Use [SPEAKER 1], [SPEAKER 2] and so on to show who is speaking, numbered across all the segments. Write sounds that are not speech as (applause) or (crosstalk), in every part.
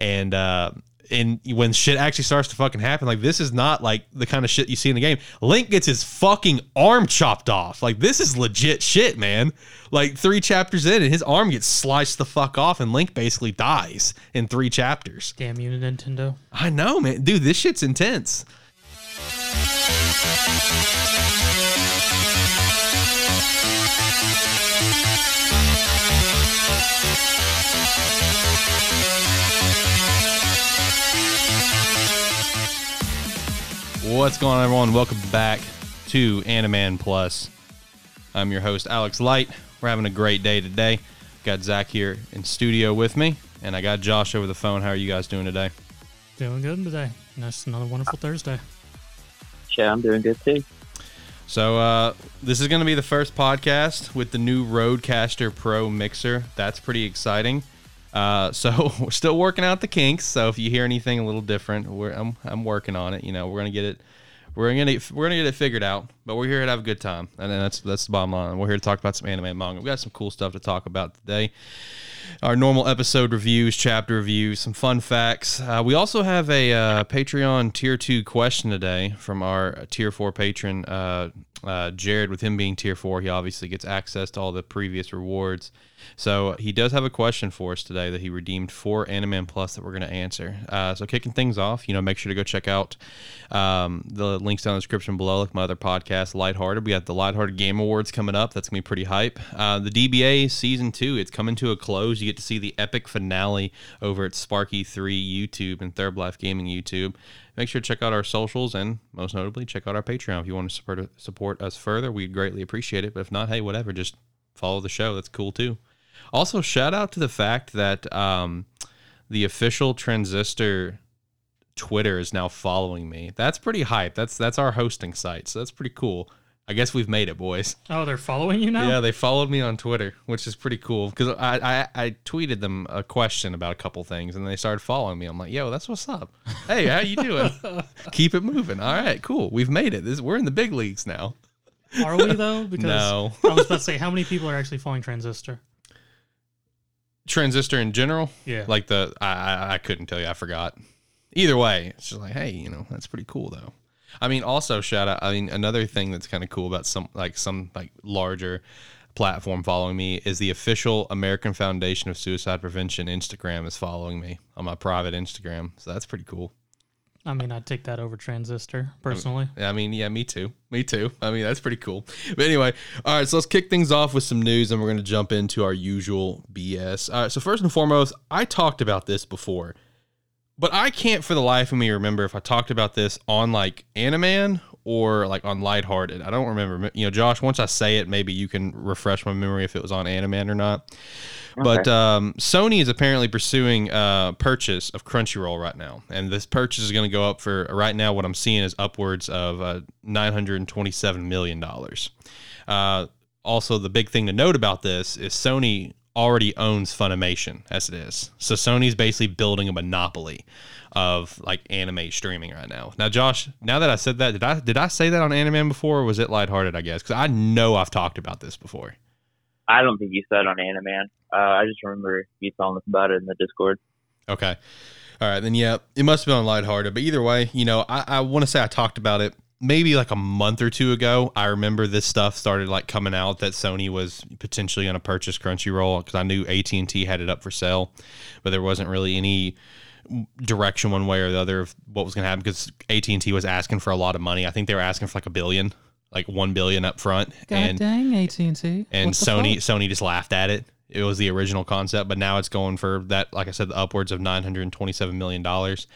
[SPEAKER 1] and uh, and when shit actually starts to fucking happen, like this is not like the kind of shit you see in the game. Link gets his fucking arm chopped off. Like this is legit shit, man. Like three chapters in, and his arm gets sliced the fuck off, and Link basically dies in three chapters.
[SPEAKER 2] Damn you, Nintendo.
[SPEAKER 1] I know, man. Dude, this shit's intense. What's going on, everyone? Welcome back to Animan Plus. I'm your host, Alex Light. We're having a great day today. Got Zach here in studio with me, and I got Josh over the phone. How are you guys doing today?
[SPEAKER 2] Doing good today. Nice, another wonderful Thursday.
[SPEAKER 3] Yeah, I'm doing good too.
[SPEAKER 1] So, uh, this is going to be the first podcast with the new Rodecaster Pro mixer. That's pretty exciting. Uh, (laughs) so we're still working out the kinks. So if you hear anything a little different, I'm I'm working on it. You know, we're gonna get it. We're gonna we're gonna get it figured out. But we're here to have a good time, and that's that's the bottom line. We're here to talk about some anime and manga. We got some cool stuff to talk about today. Our normal episode reviews, chapter reviews, some fun facts. Uh, we also have a uh, Patreon tier two question today from our tier four patron, uh, uh, Jared. With him being tier four, he obviously gets access to all the previous rewards. So he does have a question for us today that he redeemed for Animan Plus that we're going to answer. Uh, so kicking things off, you know, make sure to go check out um, the links down in the description below, like my other podcast, Lighthearted. We got the Lighthearted Game Awards coming up. That's going to be pretty hype. Uh, the DBA season two, it's coming to a close. You get to see the epic finale over at Sparky Three YouTube and Third Life Gaming YouTube. Make sure to check out our socials and most notably check out our Patreon if you want to support support us further. We'd greatly appreciate it. But if not, hey, whatever, just follow the show. That's cool too. Also, shout out to the fact that um, the official Transistor Twitter is now following me. That's pretty hype. That's that's our hosting site, so that's pretty cool. I guess we've made it, boys.
[SPEAKER 2] Oh, they're following you now?
[SPEAKER 1] Yeah, they followed me on Twitter, which is pretty cool because I, I I tweeted them a question about a couple things, and they started following me. I'm like, yo, that's what's up. Hey, how you doing? (laughs) Keep it moving. All right, cool. We've made it. This we're in the big leagues now.
[SPEAKER 2] Are we though? (laughs) Because
[SPEAKER 1] No.
[SPEAKER 2] I was about to say, how many people are actually following Transistor?
[SPEAKER 1] Transistor in general.
[SPEAKER 2] Yeah.
[SPEAKER 1] Like the I I, I couldn't tell you. I forgot. Either way, it's just like, hey, you know, that's pretty cool though. I mean, also shout out. I mean, another thing that's kind of cool about some like some like larger platform following me is the official American Foundation of Suicide Prevention Instagram is following me on my private Instagram. So that's pretty cool.
[SPEAKER 2] I mean, I'd take that over Transistor personally.
[SPEAKER 1] I mean, yeah, me too. Me too. I mean, that's pretty cool. But anyway, all right, so let's kick things off with some news and we're going to jump into our usual BS. All right, so first and foremost, I talked about this before, but I can't for the life of me remember if I talked about this on like Animan or like on Lighthearted. I don't remember. You know, Josh, once I say it, maybe you can refresh my memory if it was on Animan or not. But um, Sony is apparently pursuing uh, purchase of Crunchyroll right now, and this purchase is going to go up for right now. What I'm seeing is upwards of uh, 927 million dollars. Uh, also, the big thing to note about this is Sony already owns Funimation as it is, so Sony's basically building a monopoly of like anime streaming right now. Now, Josh, now that I said that, did I did I say that on Anime Man before, or was it lighthearted? I guess because I know I've talked about this before.
[SPEAKER 3] I don't think you said on Animan. Uh, I just remember you telling us about it in the Discord.
[SPEAKER 1] Okay. All right. Then, yeah, it must have been on lighthearted. But either way, you know, I, I want to say I talked about it maybe like a month or two ago. I remember this stuff started like coming out that Sony was potentially going to purchase Crunchyroll because I knew AT and T had it up for sale, but there wasn't really any direction one way or the other of what was going to happen because AT and T was asking for a lot of money. I think they were asking for like a billion, like one billion up front,
[SPEAKER 2] God
[SPEAKER 1] and
[SPEAKER 2] dang, AT and T.
[SPEAKER 1] and Sony Sony just laughed at it. It was the original concept, but now it's going for that, like I said, the upwards of nine hundred twenty-seven million dollars.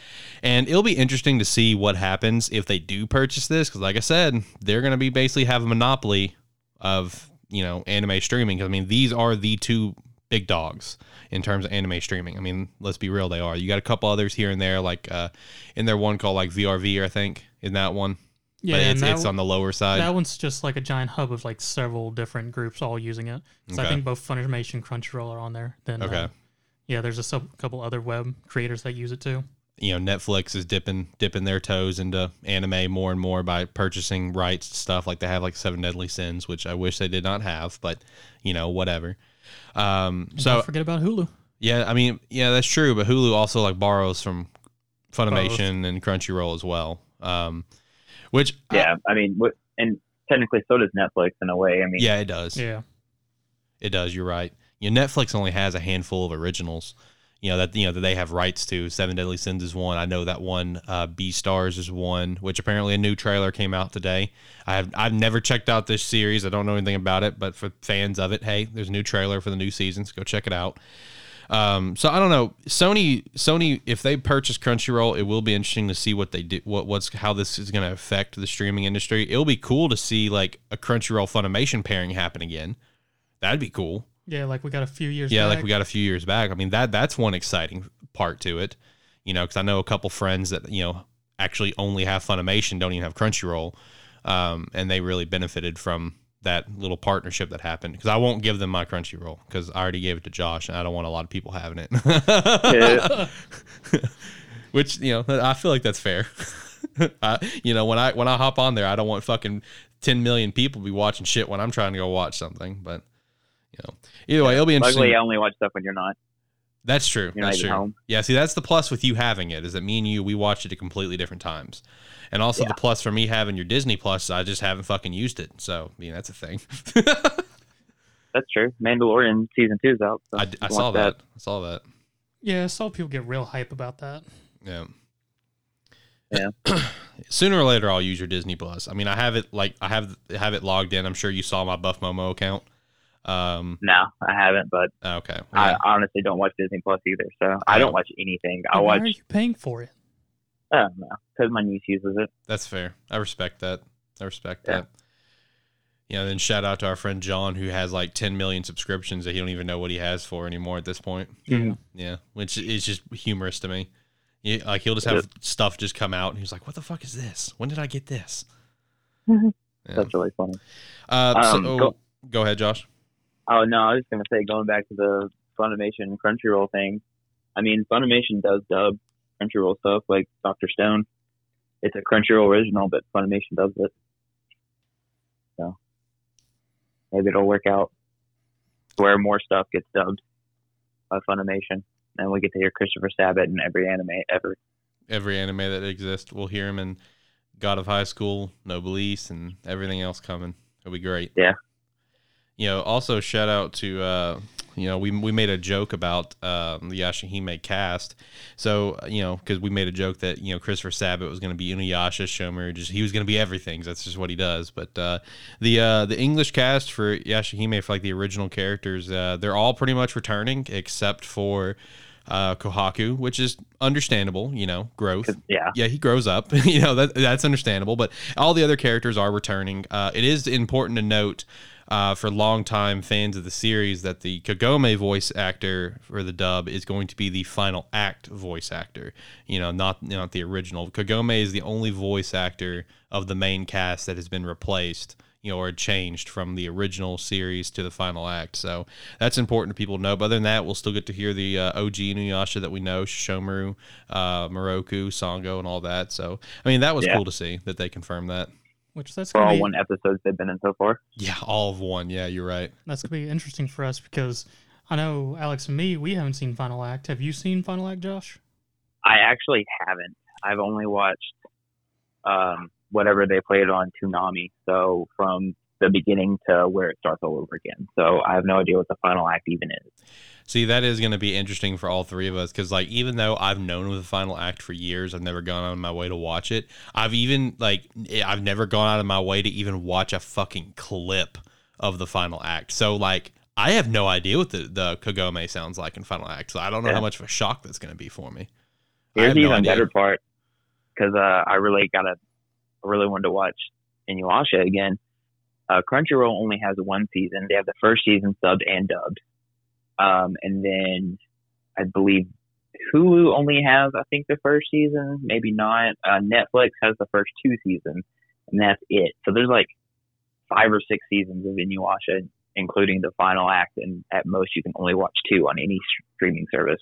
[SPEAKER 1] And it'll be interesting to see what happens if they do purchase this, because, like I said, they're going to be basically have a monopoly of you know anime streaming. Cause I mean, these are the two big dogs in terms of anime streaming. I mean, let's be real, they are. You got a couple others here and there, like uh, in their one called like VRV, I think, in that one.
[SPEAKER 2] Yeah,
[SPEAKER 1] but
[SPEAKER 2] and
[SPEAKER 1] it's,
[SPEAKER 2] that,
[SPEAKER 1] it's on the lower side.
[SPEAKER 2] that one's just like a giant hub of like several different groups all using it. So I think both Funimation, and Crunchyroll are on there. Then uh,
[SPEAKER 1] Okay.
[SPEAKER 2] yeah, there's a sub- couple other web creators that use it too.
[SPEAKER 1] you know Netflix is dipping dipping their toes into anime more and more by purchasing rights to stuff like they have like Seven Deadly Sins, which I wish they did not have, but you know whatever. Um,
[SPEAKER 2] And
[SPEAKER 1] so
[SPEAKER 2] don't forget about Hulu.
[SPEAKER 1] Yeah, I mean, yeah, that's true. But Hulu also like borrows from Funimation and Crunchyroll as well. Um, which
[SPEAKER 3] Yeah, I mean, and technically so does Netflix in a way. I mean,
[SPEAKER 1] yeah, it does.
[SPEAKER 2] Yeah.
[SPEAKER 1] It does. You're right. You know, Netflix only has a handful of originals. You know that you know that they have rights to. Seven Deadly Sins is one. I know that one. Uh, Beastars is one. Which apparently a new trailer came out today. I have I've never checked out this series. I don't know anything about it, but for fans of it, hey, there's a new trailer for the new season. So go check it out. Um, so I don't know. Sony Sony if they purchase Crunchyroll, it will be interesting to see what they do. What what's how this is going to affect the streaming industry. It'll be cool to see like a Crunchyroll Funimation pairing happen again. That'd be cool.
[SPEAKER 2] Yeah, like we got a few years
[SPEAKER 1] Yeah,
[SPEAKER 2] back.
[SPEAKER 1] like we got a few years back. I mean that that's one exciting part to it. You know, because I know a couple friends that you know actually only have Funimation, don't even have Crunchyroll, um, and they really benefited from that little partnership that happened. Because I won't give them my Crunchyroll because I already gave it to Josh, and I don't want a lot of people having it.
[SPEAKER 3] Yeah. (laughs)
[SPEAKER 1] Which you know, I feel like that's fair. (laughs) I, you know, when I when I hop on there, I don't want fucking ten million people be watching shit when I'm trying to go watch something. But you know, either way, it'll be interesting.
[SPEAKER 3] luckily I only watch stuff when you're not.
[SPEAKER 1] That's true.
[SPEAKER 3] You're
[SPEAKER 1] That's true.
[SPEAKER 3] home.
[SPEAKER 1] Yeah, see, that's the plus with you having it is that me and you we watched it at completely different times, and also
[SPEAKER 3] Yeah.
[SPEAKER 1] the plus for me having your Disney Plus, I just haven't fucking used it. So, I mean, that's a thing. (laughs)
[SPEAKER 3] That's true. Mandalorian season two is out. So
[SPEAKER 1] I, I saw
[SPEAKER 3] watch
[SPEAKER 1] that. I saw that.
[SPEAKER 2] yeah, I saw people get real hype about that.
[SPEAKER 1] Yeah.
[SPEAKER 3] Yeah. (clears throat)
[SPEAKER 1] Sooner or later, I'll use your Disney Plus. I mean, I have it like I have have it logged in. I'm sure you saw my Buff Momo account. Um.
[SPEAKER 3] No, I haven't, but
[SPEAKER 1] Okay.
[SPEAKER 3] I honestly don't watch Disney Plus either. So I don't watch anything. I
[SPEAKER 2] But Why
[SPEAKER 3] watch.
[SPEAKER 2] are you paying for it?
[SPEAKER 3] I don't know because my niece uses it.
[SPEAKER 1] That's fair. I respect that. I respect
[SPEAKER 3] Yeah.
[SPEAKER 1] that. You know, then shout out to our friend John who has like 10 million subscriptions that he don't even know what he has for anymore at this point.
[SPEAKER 3] Mhm.
[SPEAKER 1] Yeah, which is just humorous to me. Yeah, like he'll just have stuff just come out and he's like, "What the fuck is this? When did I get this?" (laughs) Yeah.
[SPEAKER 3] That's really funny.
[SPEAKER 1] Uh,
[SPEAKER 3] Um,
[SPEAKER 1] so
[SPEAKER 3] go-
[SPEAKER 1] go ahead, Josh.
[SPEAKER 3] Oh no, I was just gonna say going back to the Funimation Crunchyroll thing. I mean, Funimation does dub Crunchyroll stuff like Doctor Stone. It's a Crunchyroll original, but Funimation does it. So maybe it'll work out where more stuff gets dubbed by Funimation, and we get to hear Christopher Sabat in every anime ever.
[SPEAKER 1] Every anime that exists, we'll hear him in God of High School, Noblesse, and everything else coming. It'll be great.
[SPEAKER 3] Yeah.
[SPEAKER 1] You know, also shout out to uh, you know we we made a joke about um, the Yashahime cast. So you know because we made a joke that you know Christopher Sabat was going to be Inuyasha, Shomer, just he was going to be everything. That's just what he does. But uh, the uh, the English cast for Yashahime for like the original characters, uh, they're all pretty much returning except for uh, Kohaku, which is understandable. You know, growth.
[SPEAKER 3] yeah,
[SPEAKER 1] yeah, he grows up. (laughs) you know that that's understandable. But all the other characters are returning. Uh, it is important to note uh, for longtime fans of the series that the Kagome voice actor for the dub is going to be the final act voice actor. You know, not not the original. Kagome is the only voice actor of the main cast that has been replaced. You know, or changed from the original series to the final act. So that's important to people to know. But other than that, we'll still get to hear the uh, OG Inuyasha that we know, Sesshomaru, uh, Miroku, Sango, and all that. So, I mean, that was
[SPEAKER 3] Yeah.
[SPEAKER 1] cool to see that they confirmed that.
[SPEAKER 2] Which that's
[SPEAKER 3] for all
[SPEAKER 2] be
[SPEAKER 3] one episodes they've been in so far.
[SPEAKER 1] Yeah, all of one. Yeah, you're right.
[SPEAKER 2] that's gonna be interesting for us because I know Alex and me we haven't seen Final Act. Have you seen Final Act, Josh?
[SPEAKER 3] I actually haven't. I've only watched um, whatever they played on Toonami. So from the beginning to where it starts all over again. So I have no idea what the final act even is.
[SPEAKER 1] See, that is going to be interesting for all three of us because, like, even though I've known of the final act for years, I've never gone out of my way to watch it. I've even like I've never gone out of my way to even watch a fucking clip of the final act. So, like, I have no idea what the the Kagome sounds like in final act. So I don't know
[SPEAKER 3] Yeah.
[SPEAKER 1] how much of a shock that's going to be for me.
[SPEAKER 3] Here's the
[SPEAKER 1] no
[SPEAKER 3] even
[SPEAKER 1] idea.
[SPEAKER 3] better part because uh, I really got to, I really wanted to watch Inuyasha again. Uh, Crunchyroll only has one season. They have the first season subbed and dubbed, um, and then I believe Hulu only has, I think, the first season, maybe not. Uh, Netflix has the first two seasons, and that's it. So there's like five or six seasons of Inuyasha, including the final act, and at most you can only watch two on any streaming service.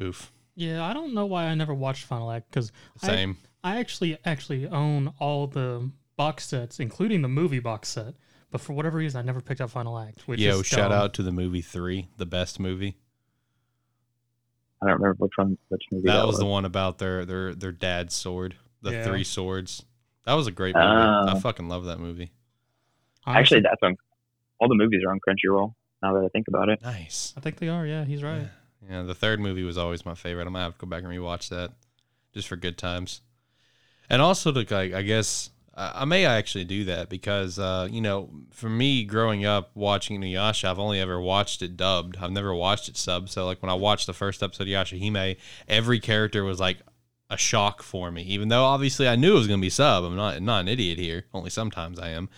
[SPEAKER 1] Oof.
[SPEAKER 2] Yeah, I don't know why I never watched Final Act because I-
[SPEAKER 1] Same.
[SPEAKER 2] I actually actually own all the box sets, including the movie box set. But for whatever reason, I never picked up Final Act. Which
[SPEAKER 1] Yo,
[SPEAKER 2] is
[SPEAKER 1] shout
[SPEAKER 2] dumb.
[SPEAKER 1] out to the movie three, the best movie.
[SPEAKER 3] I don't remember which one, which movie
[SPEAKER 1] that
[SPEAKER 3] that,
[SPEAKER 1] was the one about their their their dad's sword, the
[SPEAKER 2] Yeah.
[SPEAKER 1] three swords. That was a great movie.
[SPEAKER 3] Oh.
[SPEAKER 1] I uh, fucking love that movie.
[SPEAKER 3] Actually, that's on all the movies are on Crunchyroll. Now that I think about it,
[SPEAKER 1] Nice.
[SPEAKER 2] I think they are. Yeah, he's right.
[SPEAKER 1] Yeah, the third movie was always my favorite. I'm gonna have to go back and rewatch that just for good times. And also to like, I guess I may actually do that because uh, you know, for me growing up watching Inuyasha, I've only ever watched it dubbed. I've never watched it subbed. So like when I watched the first episode of Yashahime, every character was like a shock for me. Even though obviously I knew it was gonna be sub. I'm not not an idiot here. Only sometimes I am.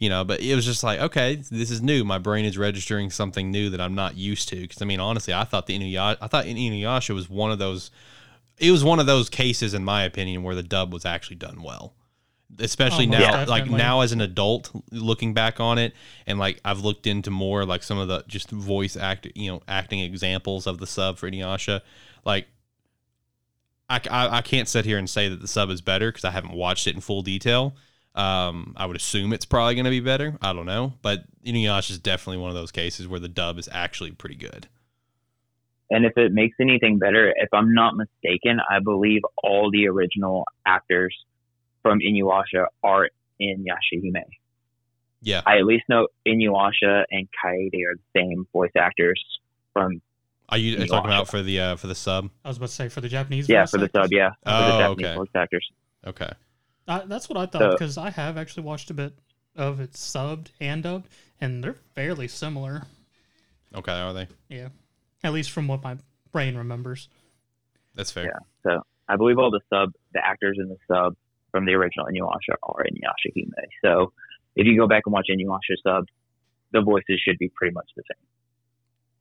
[SPEAKER 1] You know, but it was just like, okay, this is new. My brain is registering something new that I'm not used to. Because I mean, honestly, I thought the Inuyasha, I thought Inuyasha was one of those. It was one of those cases, in my opinion, where the dub was actually done well. Especially
[SPEAKER 2] Oh, most
[SPEAKER 1] now, like now as an adult, looking back on it, and like I've looked into more like some of the just voice act, you know, acting examples of the sub for Inuyasha. Like, I, I, I can't sit here and say that the sub is better because I haven't watched it in full detail. Um, I would assume it's probably going to be better. I don't know, but Inuyasha is definitely one of those cases where the dub is actually pretty good.
[SPEAKER 3] and if it makes anything better, if I'm not mistaken, I believe all the original actors from Inuyasha are in Yashahime.
[SPEAKER 1] Yeah,
[SPEAKER 3] I at least know Inuyasha and Kaede are the same voice actors from
[SPEAKER 1] are you
[SPEAKER 3] Inuyasha.
[SPEAKER 1] talking about for the uh, for the sub?
[SPEAKER 2] I was about to say for the Japanese.
[SPEAKER 3] yeah
[SPEAKER 2] voice
[SPEAKER 3] for the
[SPEAKER 2] actors.
[SPEAKER 3] sub yeah for the
[SPEAKER 1] Oh,
[SPEAKER 3] Japanese
[SPEAKER 1] okay.
[SPEAKER 3] voice actors.
[SPEAKER 1] Okay,
[SPEAKER 2] I, that's what I thought
[SPEAKER 3] So-
[SPEAKER 2] because I have actually watched a bit of it subbed and dubbed, and they're fairly similar.
[SPEAKER 1] okay, are they?
[SPEAKER 2] Yeah, at least from what my brain remembers.
[SPEAKER 1] That's fair.
[SPEAKER 3] Yeah. So I believe all the sub the actors in the sub from the original Inuyasha are Inuyasha Yashahime. So if you go back and watch Inuyasha sub, the voices should be pretty much the same.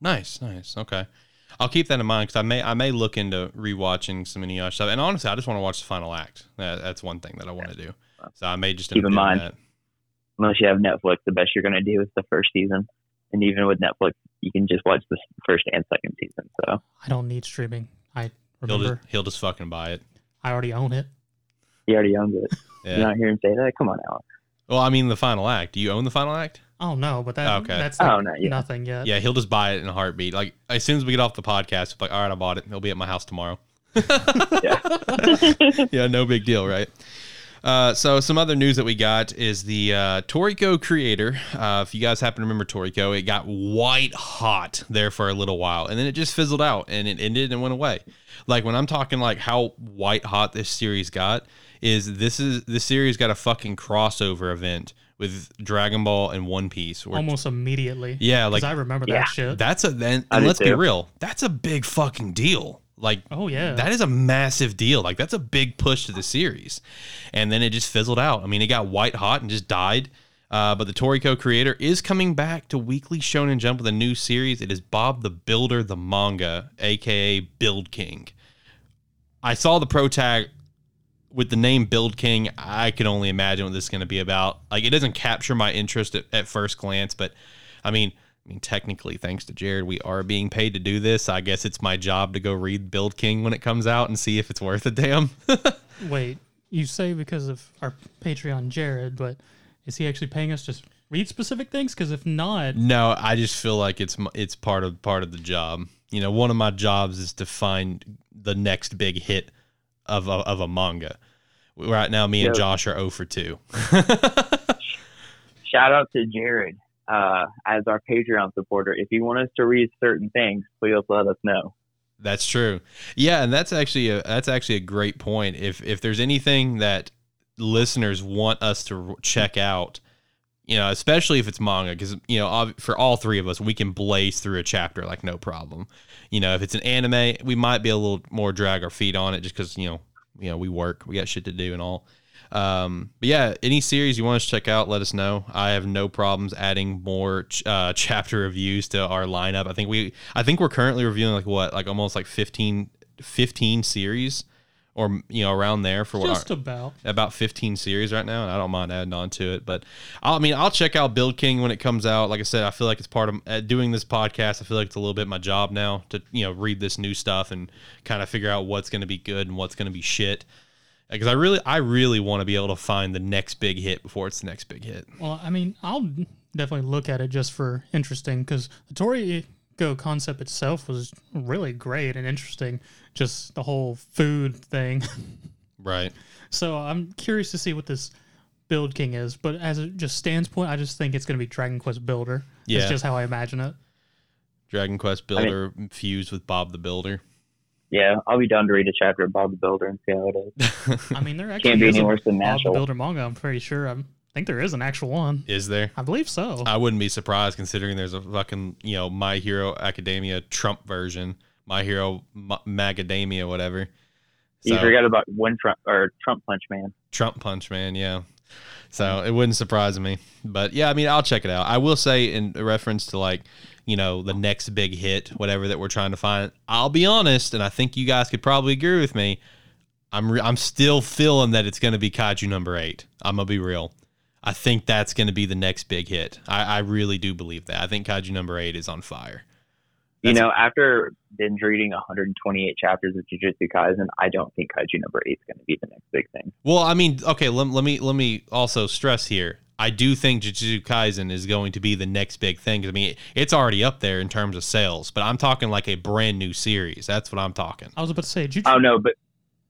[SPEAKER 1] Nice, nice. Okay, I'll keep that in mind because I may I may look into rewatching some Inuyasha stuff. And honestly, I just want to watch the final act. That, that's one thing that I want to do. So I may just
[SPEAKER 3] Keep in mind-
[SPEAKER 1] that.
[SPEAKER 3] Unless you have Netflix, the best you're going to do is the first season. And even with Netflix, you can just watch the first and second season. So
[SPEAKER 2] I don't need streaming. I
[SPEAKER 1] He'll
[SPEAKER 2] remember
[SPEAKER 1] just, he'll just fucking buy it.
[SPEAKER 2] I already own it.
[SPEAKER 3] You already owned it.
[SPEAKER 1] Yeah.
[SPEAKER 3] You're not hearing him say that? Come on, Alex.
[SPEAKER 1] Well, I mean the final act. Do you own the final act?
[SPEAKER 2] Oh no, but that
[SPEAKER 1] Okay.
[SPEAKER 2] that's
[SPEAKER 3] Oh,
[SPEAKER 2] like
[SPEAKER 3] no, yeah.
[SPEAKER 2] nothing yet.
[SPEAKER 1] Yeah, he'll just buy it in a heartbeat. Like as soon as we get off the podcast, like, all right, I bought it. It'll be at my house tomorrow. (laughs) (laughs)
[SPEAKER 3] Yeah.
[SPEAKER 1] yeah, no big deal, right? Uh, so some other news that we got is the uh, Toriko creator. Uh, if you guys happen to remember Toriko, it got white hot there for a little while, and then it just fizzled out, and it ended and went away. Like when I'm talking like how white hot this series got, is this is the series got a fucking crossover event with Dragon Ball and One Piece. where-
[SPEAKER 2] Almost immediately.
[SPEAKER 1] yeah, like
[SPEAKER 2] I remember
[SPEAKER 3] Yeah.
[SPEAKER 2] that shit.
[SPEAKER 1] that's a then and let's be real, that's a big fucking deal. Like
[SPEAKER 2] oh yeah.
[SPEAKER 1] that is a massive deal. Like that's a big push to the series. And then it just fizzled out. I mean, it got white hot and just died. Uh, but the Toriko creator is coming back to Weekly Shonen Jump with a new series. It is Bob the Builder, the manga, aka Build King. I saw the pro tag with the name Build King. I can only imagine what this is going to be about. Like, it doesn't capture my interest at, at first glance, but I mean, I mean, technically, thanks to Jared, we are being paid to do this. I guess it's my job to go read Build King when it comes out and see if it's worth a damn. (laughs)
[SPEAKER 2] Wait, you say because of our Patreon Jared, but is he actually paying us to read specific things? Because if not,
[SPEAKER 1] no, I just feel like it's it's part of part of the job. You know, one of my jobs is to find the next big hit of a, of a manga. Right now, me and. Josh are 0 for 2. (laughs)
[SPEAKER 3] Shout out to Jared uh, as our Patreon supporter. If you want us to read certain things, please let us know.
[SPEAKER 1] That's true. Yeah, and that's actually a that's actually a great point. If if there's anything that listeners want us to check out, you know, especially if it's manga, because you know, for all three of us, we can blaze through a chapter like no problem. You know, if it's an anime, we might be a little more drag our feet on it, just because you know, you know, we work, we got shit to do and all. Um, but yeah, any series you want us to check out, let us know. I have no problems adding more ch- uh, (laughs) chapter reviews to our lineup. I think we, I think we're currently reviewing like what, like almost like 15, 15 series, or you know, around there for what
[SPEAKER 2] just
[SPEAKER 1] our,
[SPEAKER 2] about.
[SPEAKER 1] about 15 series right now, and I don't mind adding on to it. But I'll, I mean, I'll check out Build King when it comes out. Like I said, I feel like it's part of uh, doing this podcast. I feel like it's a little bit my job now to you know read this new stuff and kind of figure out what's going to be good and what's going to be shit. Because I really, I really want to be able to find the next big hit before it's the next big hit.
[SPEAKER 2] Well, I mean, I'll definitely look at it just for interesting because the Toriko Go concept itself was really great and interesting. Just the whole food thing. (laughs)
[SPEAKER 1] Right.
[SPEAKER 2] so I'm curious to see what this Build King is. But as it just stands point, I just think it's going to be Dragon Quest Builder.
[SPEAKER 1] Yeah.
[SPEAKER 2] It's just how I imagine it.
[SPEAKER 1] Dragon Quest Builder fused with Bob the Builder.
[SPEAKER 3] Yeah, I'll be down to read a chapter of Bob the Builder and see how it is. (laughs)
[SPEAKER 2] I mean, there actually
[SPEAKER 3] Can't be any worse than
[SPEAKER 2] Bob the Builder manga. I'm pretty sure. I'm, I think there is an actual one.
[SPEAKER 1] Is there?
[SPEAKER 2] I believe so.
[SPEAKER 1] I wouldn't be surprised considering there's a fucking, you know, My Hero Academia Trump version, My Hero Ma- Macadamia, whatever.
[SPEAKER 3] You
[SPEAKER 1] So-
[SPEAKER 3] forgot about one Trump or Trump Punch Man.
[SPEAKER 1] Trump Punch Man, yeah. So it wouldn't surprise me. But yeah, I mean, I'll check it out. I will say, in reference to like, you know, the next big hit, whatever that we're trying to find, I'll be honest, and I think you guys could probably agree with me. I'm re- I'm still feeling that it's going to be Kaiju number eight. I'm gonna be real. I think that's going to be the next big hit. I, I really do believe that. I think Kaiju number eight is on fire.
[SPEAKER 3] You
[SPEAKER 1] That's-
[SPEAKER 3] know, after binge reading 128 chapters of Jujutsu Kaisen, I don't think Kaiju number eight is going to be the next big thing.
[SPEAKER 1] Well, I mean, okay, let, let me let me also stress here. I do think Jujutsu Kaisen is going to be the next big thing. I mean, it's already up there in terms of sales, but I'm talking like a brand new series. That's what I'm talking.
[SPEAKER 2] I was about to say, Jujutsu,
[SPEAKER 3] Oh no, but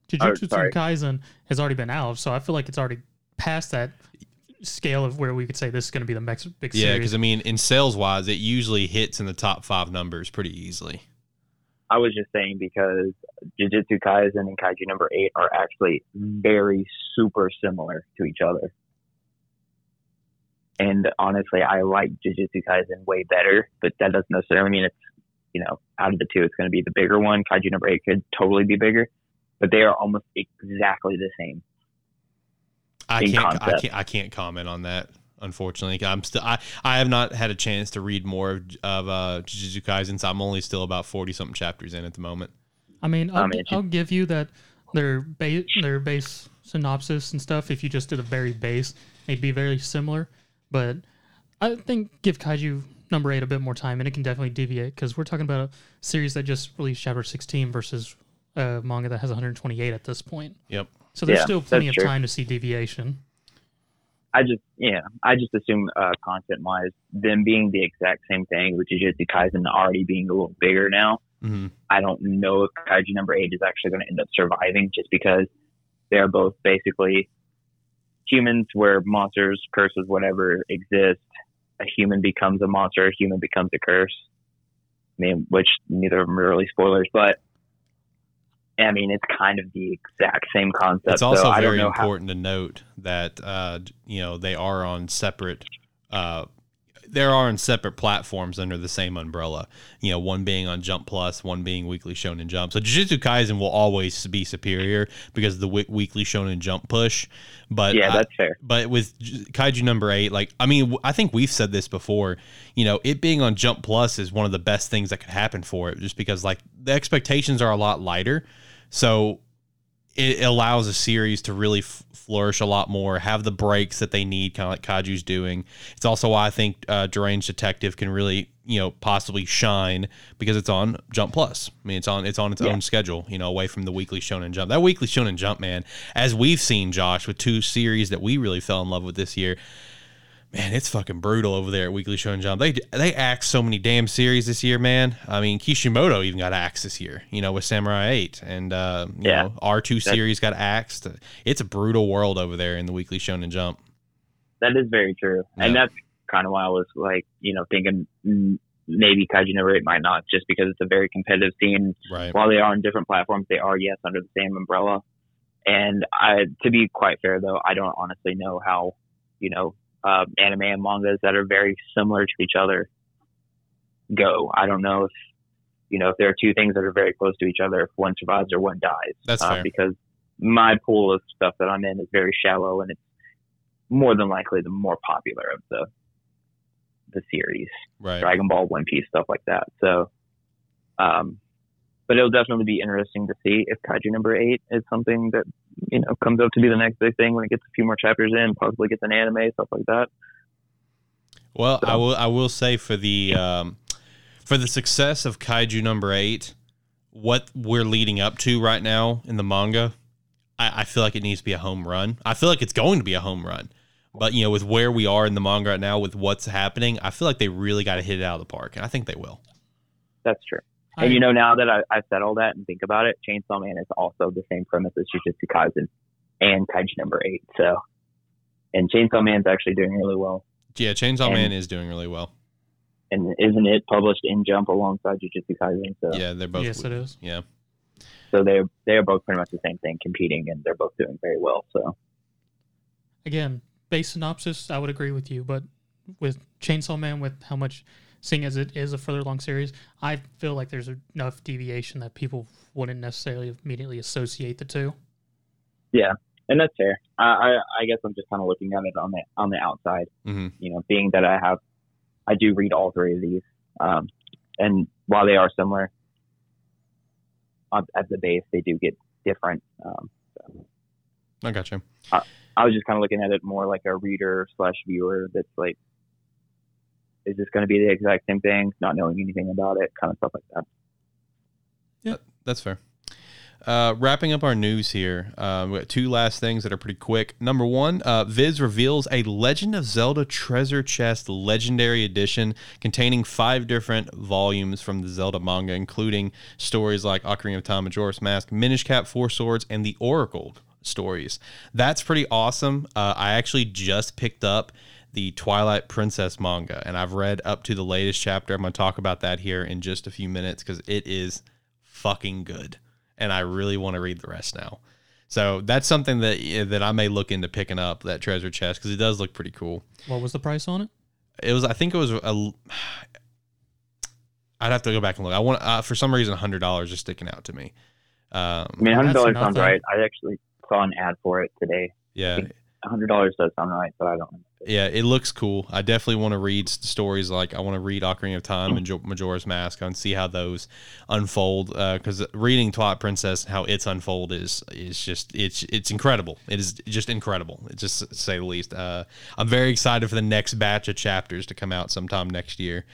[SPEAKER 2] Jujutsu
[SPEAKER 3] oh.
[SPEAKER 2] Kaisen has already been out, so I feel like it's already past that scale of where we could say this is going to be the next big series.
[SPEAKER 1] Yeah, because I mean, in sales wise, it usually hits in the top five numbers pretty easily.
[SPEAKER 3] I was just saying because Jujutsu Kaisen and Kaiju number eight are actually very super similar to each other. And honestly, I like Jujutsu Kaisen way better, but that doesn't necessarily mean it's, you know, out of the two, it's going to be the bigger one. Kaiju number eight could totally be bigger, but they are almost exactly the same.
[SPEAKER 1] I can't, I can't, I can't comment on that. Unfortunately, I'm still, I, I have not had a chance to read more of, of uh, Jujutsu Kaisen. So I'm only still about forty something chapters in at the moment.
[SPEAKER 2] I mean, I'll,
[SPEAKER 3] I mean,
[SPEAKER 2] I'll give you that their base, their base synopsis and stuff. If you just did a very base, it'd be very similar. But I think give Kaiju number eight a bit more time, and it can definitely deviate because we're talking about a series that just released chapter 16 versus a manga that has 128 at this point.
[SPEAKER 1] Yep.
[SPEAKER 2] So there's
[SPEAKER 3] Yeah,
[SPEAKER 2] still plenty of
[SPEAKER 3] true.
[SPEAKER 2] time to see deviation.
[SPEAKER 3] I just, yeah, I just assume uh, content wise, them being the exact same thing, with Jujutsu Kaisen already being a little bigger now.
[SPEAKER 1] hmm
[SPEAKER 3] I don't know if Kaiju number eight is actually going to end up surviving just because they're both basically humans where monsters, curses, whatever exist. A human becomes a monster, a human becomes a curse. I mean, which neither of them are really spoilers, but I mean, it's kind of the exact same concept.
[SPEAKER 1] It's also
[SPEAKER 3] so I don't
[SPEAKER 1] very
[SPEAKER 3] know how.
[SPEAKER 1] important to note that uh, you know they are on separate. Uh, they are on separate platforms under the same umbrella. You know, one being on Jump Plus, one being Weekly Shonen Jump. So Jujutsu Kaisen will always be superior because of the w- Weekly Shonen Jump push. But
[SPEAKER 3] Yeah,
[SPEAKER 1] I-
[SPEAKER 3] that's fair.
[SPEAKER 1] but with Kaiju number eight, like I mean, w- I think we've said this before. You know, it being on Jump Plus is one of the best things that could happen for it, just because like the expectations are a lot lighter, so it allows a series to really f- flourish a lot more, have the breaks that they need, kind of like Kaiju's doing. It's also why I think uh, Deranged Detective can really, you know, possibly shine because it's on Jump Plus. I mean, it's on it's on its
[SPEAKER 3] Yeah.
[SPEAKER 1] own schedule, you know, away from the Weekly Shonen Jump. That Weekly Shonen Jump, man, as we've seen, Josh, with two series that we really fell in love with this year. Man, it's fucking brutal over there at Weekly Shonen Jump. They they axed so many damn series this year, man. I mean, Kishimoto even got axed this year, you know, with Samurai Eight, and uh, you
[SPEAKER 3] Yeah.
[SPEAKER 1] know, R two series got axed. It's a brutal world over there in the Weekly Shonen Jump.
[SPEAKER 3] That is very true, and that's kind of why I was like, you know, thinking maybe Kaiju number eight might not, just because it's a very competitive scene.
[SPEAKER 1] Right.
[SPEAKER 3] While they are on different platforms, they are yes under the same umbrella. And I, to be quite fair though, I don't honestly know how, you know, uh, anime and mangas that are very similar to each other go. I don't know if, you know, if there are two things that are very close to each other, if one survives or one dies.
[SPEAKER 1] That's
[SPEAKER 3] uh,
[SPEAKER 1] fair.
[SPEAKER 3] Because my pool of stuff that I'm in is very shallow, and it's more than likely the more popular of the the series.
[SPEAKER 1] Right.
[SPEAKER 3] Dragon Ball, One Piece, stuff like that. So, um, but it'll definitely be interesting to see if Kaiju number eight is something that you know comes up to be the next big thing when it gets a few more chapters in, possibly gets an anime, stuff like that.
[SPEAKER 1] Well, I will. I will say for the um, for the success of Kaiju number eight, what we're leading up to right now in the manga, I, I feel like it needs to be a home run. I feel like it's going to be a home run. But you know, with where we are in the manga right now, with what's happening, I feel like they really got to hit it out of the park, and I think they will.
[SPEAKER 3] that's true.
[SPEAKER 2] I-
[SPEAKER 3] And you know, now that I, I've said all that and think about it, Chainsaw Man is also the same premise as Jujutsu Kaisen and Kaiju number eight. So, and Chainsaw Man's actually doing really well.
[SPEAKER 1] Yeah, Chainsaw
[SPEAKER 3] And-
[SPEAKER 1] Man is doing really well.
[SPEAKER 3] And isn't it published in Jump alongside Jujutsu Kaisen? So,
[SPEAKER 1] Yeah, they're both.
[SPEAKER 2] yes, it is.
[SPEAKER 1] Yeah,
[SPEAKER 3] so they're they're both pretty much the same thing, competing, and they're both doing very well. So,
[SPEAKER 2] Again, base synopsis, I would agree with you, but with Chainsaw Man, with how much, seeing as it is a further long series, I feel like there's enough deviation that people wouldn't necessarily immediately associate the two.
[SPEAKER 3] yeah, and that's fair. I I, I guess I'm just kind of looking at it on the on the outside.
[SPEAKER 1] hmm
[SPEAKER 3] you know, being that I have, I do read all three of these, um, and while they are similar on, at the base, they do get different. Um, so
[SPEAKER 1] I got you.
[SPEAKER 3] I was just kind of looking at it more like a reader slash viewer that's like, is this going to be the exact same thing? Not knowing anything about it, kind of stuff like that.
[SPEAKER 1] Yeah, that's fair. Uh, wrapping up our news here, um, we got two last things that are pretty quick. Number one, uh, Viz reveals a Legend of Zelda Treasure Chest Legendary Edition containing five different volumes from the Zelda manga, including stories like Ocarina of Time, Majora's Mask, Minish Cap, Four Swords, and the Oracle stories. That's pretty awesome. Uh, I actually just picked up the Twilight Princess manga, and I've read up to the latest chapter. I'm going to talk about that here in just a few minutes because it is fucking good, and I really want to read the rest now. So that's something that that I may look into picking up that treasure chest because it does look pretty cool.
[SPEAKER 2] What was the price on it?
[SPEAKER 1] It was, I think it was a. (sighs) I'd have to go back and look. I want uh, for some reason hundred dollars is sticking out to me. Um,
[SPEAKER 3] I mean, hundred
[SPEAKER 2] that's
[SPEAKER 3] dollars sounds
[SPEAKER 2] nothing.
[SPEAKER 3] right. I actually saw an ad for it today.
[SPEAKER 1] yeah,
[SPEAKER 3] hundred dollars does sound right, but I don't. know.
[SPEAKER 1] yeah, it looks cool. I definitely want to read stories like I want to read Ocarina of Time and Jo- Majora's Mask and see how those unfold. Because reading Twilight Princess, how its unfold is is just it's it's incredible. It is just incredible. It just say the least. Uh, I'm very excited for the next batch of chapters to come out sometime next year.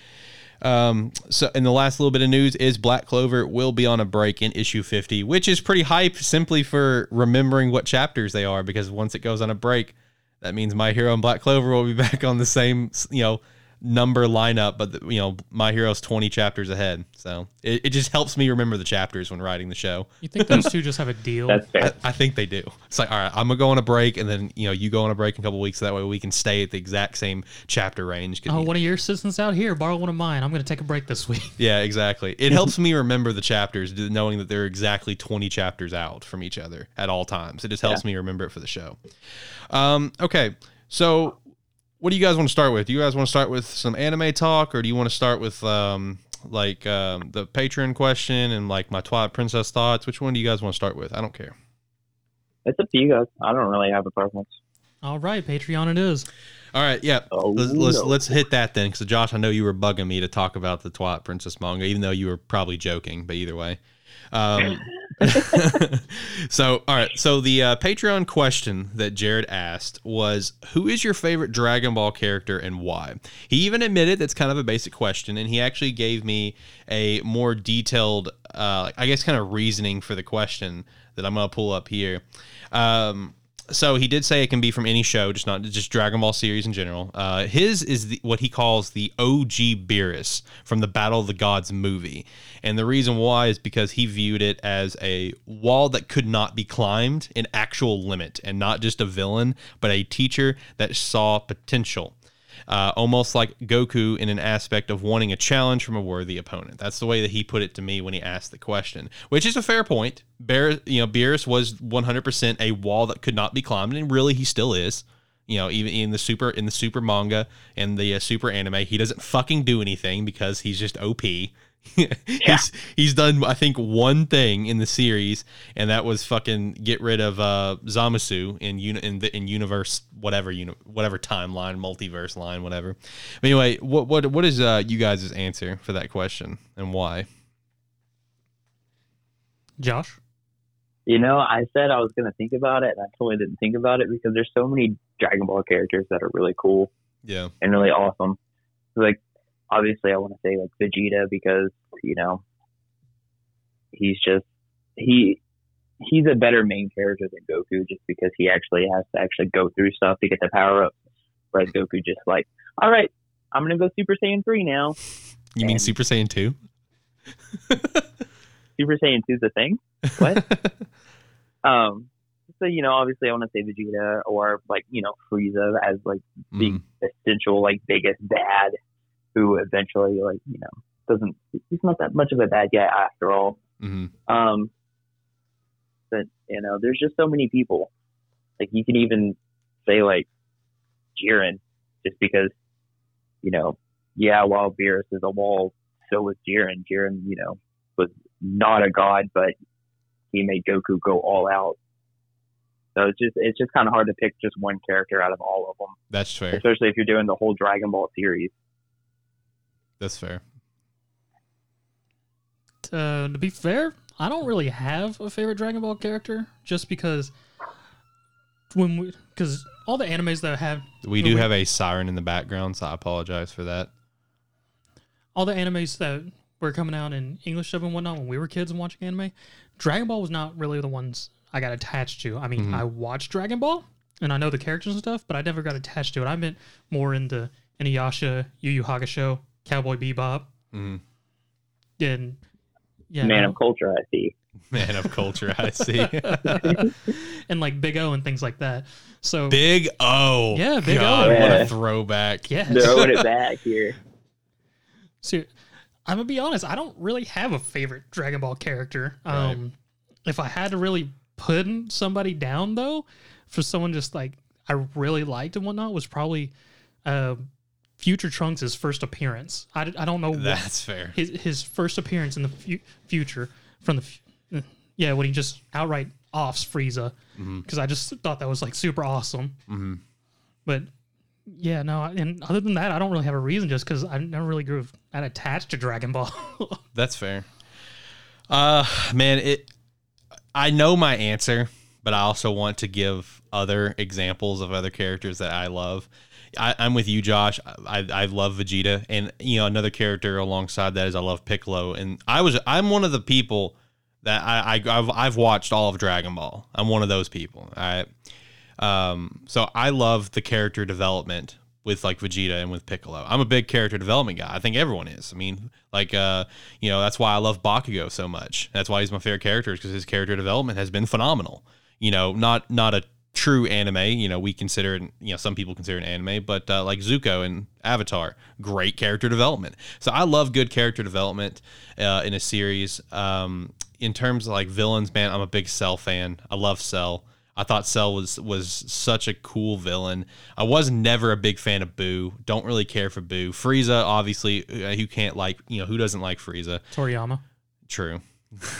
[SPEAKER 1] Um, so, and the last little bit of news is Black Clover will be on a break in issue 50, which is pretty hype simply for remembering what chapters they are. Because once it goes on a break, that means My Hero and Black Clover will be (laughs) back on the same, you know, number lineup, but the, you know, My Hero's 20 chapters ahead. So it, it just helps me remember the chapters when writing the show.
[SPEAKER 2] You think those (laughs) two just have a deal?
[SPEAKER 3] That's fair.
[SPEAKER 1] I, I think they do. It's like, all right, I'm gonna go on a break, and then you know, you go on a break in a couple weeks, so that way we can stay at the exact same chapter range.
[SPEAKER 2] oh,
[SPEAKER 1] you-
[SPEAKER 2] one of your assistants out here, borrow one of mine. I'm going to take a break this week. (laughs)
[SPEAKER 1] Yeah, exactly. It helps me remember the chapters, knowing that they're exactly 20 chapters out from each other at all times. It just helps me remember it for the show. Um, okay, so what do you guys want to start with? Do you guys want to start with some anime talk, or do you want to start with um, like um, the Patreon question and like my Twilight Princess thoughts? Which one do you guys want to start with? I don't care.
[SPEAKER 3] It's up to you guys. I don't really have a preference.
[SPEAKER 2] All right, Patreon it is.
[SPEAKER 1] All right, yeah.
[SPEAKER 3] Oh,
[SPEAKER 1] let's let's, let's hit that then, because Josh, I know you were bugging me to talk about the Twilight Princess manga, even though you were probably joking. But either way, um, (laughs) so all right. So the uh, Patreon question that Jared asked was, "Who is your favorite Dragon Ball character and why?" He even admitted that's kind of a basic question, and he actually gave me a more detailed, uh, I guess, kind of reasoning for the question that I'm gonna pull up here. Um, so he did say it can be from any show, just not just Dragon Ball series in general. Uh, his is the, what he calls the OG Beerus from the Battle of the Gods movie, and the reason why is because he viewed it as a wall that could not be climbed, an actual limit, and not just a villain, but a teacher that saw potential. Uh, almost like Goku in an aspect of wanting a challenge from a worthy opponent. That's the way that he put it to me when he asked the question, which is a fair point. Bear, you know, Beerus was 100% a wall that could not be climbed, and really he still is. You know, even in the super in the super manga and the uh, super anime, he doesn't fucking do anything because he's just OP. he's he's done I think one thing in the series, and that was fucking get rid of uh, Zamasu in uni- in the in universe whatever uni- whatever timeline multiverse line whatever. But anyway, what what what is uh, you guys' answer for that question and why?
[SPEAKER 2] Josh?
[SPEAKER 3] You know, I said I was going to think about it, and I totally didn't think about it because there's so many Dragon Ball characters that are really cool
[SPEAKER 1] Yeah,
[SPEAKER 3] and really awesome. Like, obviously, I want to say like Vegeta because you know he's just he he's a better main character than Goku just because he actually has to actually go through stuff to get the power up. Whereas Goku just like, all right, I'm gonna go Super Saiyan three now.
[SPEAKER 1] you mean Super Saiyan two? (laughs)
[SPEAKER 3] Super Saiyan 2 is a thing? What? (laughs) um, so, you know, obviously I want to say Vegeta or like, you know, Frieza as like the
[SPEAKER 1] Mhm.
[SPEAKER 3] essential, like biggest bad who eventually, like, you know, doesn't, he's not that much of a bad guy after all.
[SPEAKER 1] Mhm.
[SPEAKER 3] Um, but you know, there's just so many people. Like you can even say like Jiren, just because you know, yeah, while Beerus is a wall, so was Jiren. Jiren, you know, was not a god, but he made Goku go all out. So it's just it's just kind of hard to pick just one character out of all of them,
[SPEAKER 1] That's fair.
[SPEAKER 3] especially if you're doing the whole Dragon Ball series.
[SPEAKER 1] That's fair.
[SPEAKER 2] Uh, to be fair, I don't really have a favorite Dragon Ball character, just because when we because all the animes that I have,
[SPEAKER 1] We do
[SPEAKER 2] we-
[SPEAKER 1] have a siren in the background, so I apologize for that.
[SPEAKER 2] all the animes that were coming out in English dub and whatnot when we were kids and watching anime, Dragon Ball was not really the ones I got attached to. I mean,
[SPEAKER 1] Mhm.
[SPEAKER 2] I watched Dragon Ball and I know the characters and stuff, but I never got attached to it. I meant more into Inuyasha, Yu Yu Hakusho, Cowboy Bebop,
[SPEAKER 1] Mhm.
[SPEAKER 2] and yeah,
[SPEAKER 3] Man of culture, I see. (laughs)
[SPEAKER 1] Man of culture, I see. (laughs)
[SPEAKER 2] and like Big O and things like that. So
[SPEAKER 1] Big O.
[SPEAKER 2] Yeah, Big O.
[SPEAKER 1] God, What
[SPEAKER 3] Yeah.
[SPEAKER 1] a throwback.
[SPEAKER 2] yes.
[SPEAKER 3] Throwing it (laughs) back here.
[SPEAKER 2] So I'm gonna be honest, I don't really have a favorite Dragon Ball character.
[SPEAKER 1] Right.
[SPEAKER 2] Um if I had to really put somebody down though, for someone just like I really liked and whatnot was probably uh Future Trunks' first appearance. I, I don't know what
[SPEAKER 1] That's fair.
[SPEAKER 2] his his first appearance in the fu- future from the yeah when he just outright offs Frieza because I just thought that was like super awesome.
[SPEAKER 1] Mhm.
[SPEAKER 2] But yeah, no, and other than that, I don't really have a reason just because I never really grew that attached to Dragon Ball. (laughs)
[SPEAKER 1] That's fair. Uh, man, it. I know my answer, but I also want to give other examples of other characters that I love. I, I'm with you, Josh. I, I love Vegeta, and you know another character alongside that is I love Piccolo, and I was I'm one of the people that I, I I've, I've watched all of Dragon Ball. I'm one of those people. All right. Um, so I love the character development with like Vegeta and with Piccolo. I'm a big character development guy. I think everyone is. I mean, like uh, you know, that's why I love Bakugo so much. That's why he's my favorite character because his character development has been phenomenal. You know, not not a true anime. You know, we consider it. You know, some people consider it an anime, but uh, like Zuko and Avatar, great character development. So I love good character development uh, in a series. Um, in terms of like villains, man, I'm a big Cell fan. I love Cell. I thought Cell was was such a cool villain. I was never a big fan of Boo. Don't really care for Boo. Frieza, obviously, uh, who can't like you know who doesn't like Frieza?
[SPEAKER 2] Toriyama.
[SPEAKER 1] True.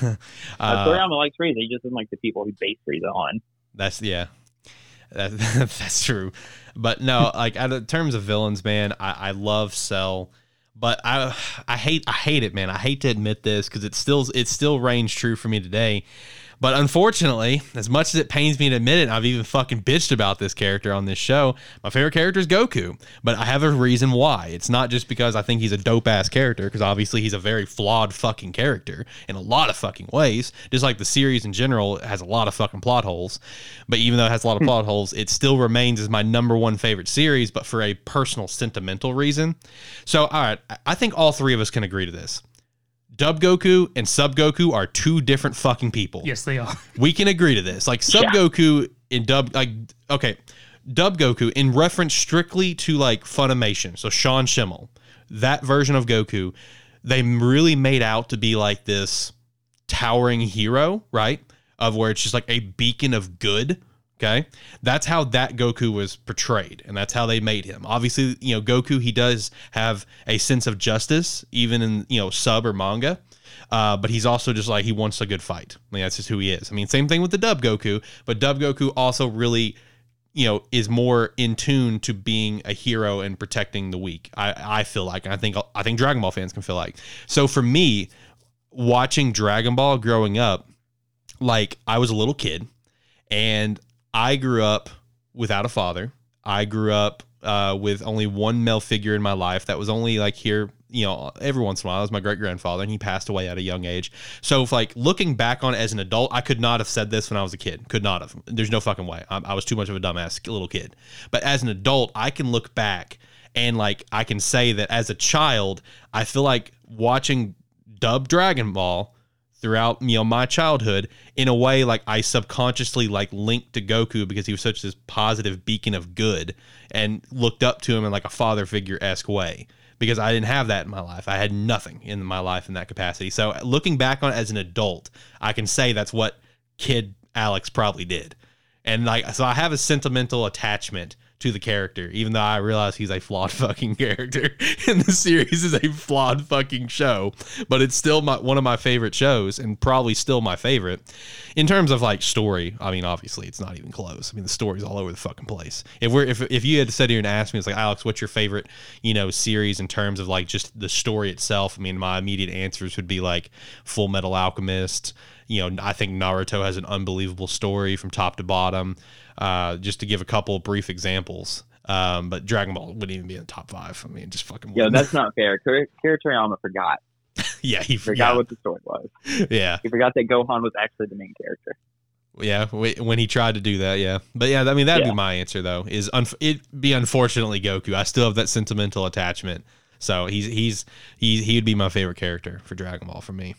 [SPEAKER 3] Uh, (laughs)
[SPEAKER 1] Uh,
[SPEAKER 3] Toriyama likes Frieza. He just doesn't like the people he base Frieza on.
[SPEAKER 1] That's yeah. That, (laughs) that's true. But no, (laughs) like out of terms of villains, man, I, I love Cell, but I I hate I hate it, man. I hate to admit this because it still it still reigns true for me today. But unfortunately, as much as it pains me to admit it, I've even fucking bitched about this character on this show. My favorite character is Goku, but I have a reason why. It's not just because I think he's a dope ass character, because obviously he's a very flawed fucking character in a lot of fucking ways. Just like the series in general has a lot of fucking plot holes. But even though it has a lot of hmm. plot holes, it still remains as my number one favorite series, but for a personal sentimental reason. So, all right, I- I think all three of us can agree to this. Dub Goku and Sub Goku are two different fucking people.
[SPEAKER 2] Yes, they are. (laughs)
[SPEAKER 1] We can agree to this. Like Sub
[SPEAKER 3] Yeah.
[SPEAKER 1] Goku in Dub, like okay, Dub Goku in reference strictly to like Funimation. So Sean Schemmel, that version of Goku, they really made out to be like this towering hero, right? Of where it's just like a beacon of good. Okay, that's how that Goku was portrayed, and that's how they made him. Obviously, you know Goku he does have a sense of justice, even in you know sub or manga. Uh, but he's also just like he wants a good fight. I mean, that's just who he is. I mean, same thing with the Dub Goku, but Dub Goku also really, you know, is more in tune to being a hero and protecting the weak. I, I feel like, and I think I think Dragon Ball fans can feel like. So for me, watching Dragon Ball growing up, like I was a little kid, and I grew up without a father. I grew up uh, with only one male figure in my life that was only like here, you know, every once in a while. It was my great grandfather, and he passed away at a young age. So, if like looking back on it as an adult, I could not have said this when I was a kid. Could not have. There's no fucking way. I, I was too much of a dumbass little kid. But as an adult, I can look back and like I can say that as a child, I feel like watching dub Dragon Ball throughout you know my childhood in a way like I subconsciously like linked to Goku because he was such this positive beacon of good and looked up to him in like a father figure esque way because I didn't have that in my life. I had nothing in my life in that capacity. So looking back on it as an adult, I can say that's what kid Alex probably did. And like so I have a sentimental attachment to the character, even though I realize he's a flawed (laughs) fucking character. and the series is a flawed fucking show, but it's still my one of my favorite shows and probably still my favorite. In terms of like story, I mean, obviously it's not even close. I mean, the story's all over the fucking place. If we're if, if you had said here and asked me, it's like Alex, what's your favorite, you know, series in terms of like just the story itself? I mean, my immediate answers would be like Full Metal Alchemist. You know, I think Naruto has an unbelievable story from top to bottom. Uh, just to give a couple brief examples. Um, but Dragon Ball wouldn't even be in the top five. I mean, just fucking.
[SPEAKER 3] Yeah, that's not fair. Kira Toriyama forgot. (laughs)
[SPEAKER 1] yeah, he
[SPEAKER 3] forgot
[SPEAKER 1] yeah.
[SPEAKER 3] what the story was.
[SPEAKER 1] Yeah,
[SPEAKER 3] he forgot that Gohan was actually the main character.
[SPEAKER 1] Yeah, when he tried to do that, yeah. But yeah, I mean that'd yeah. be my answer though. Is un- it be unfortunately Goku? I still have that sentimental attachment. So he's he's he he'd be my favorite character for Dragon Ball for me.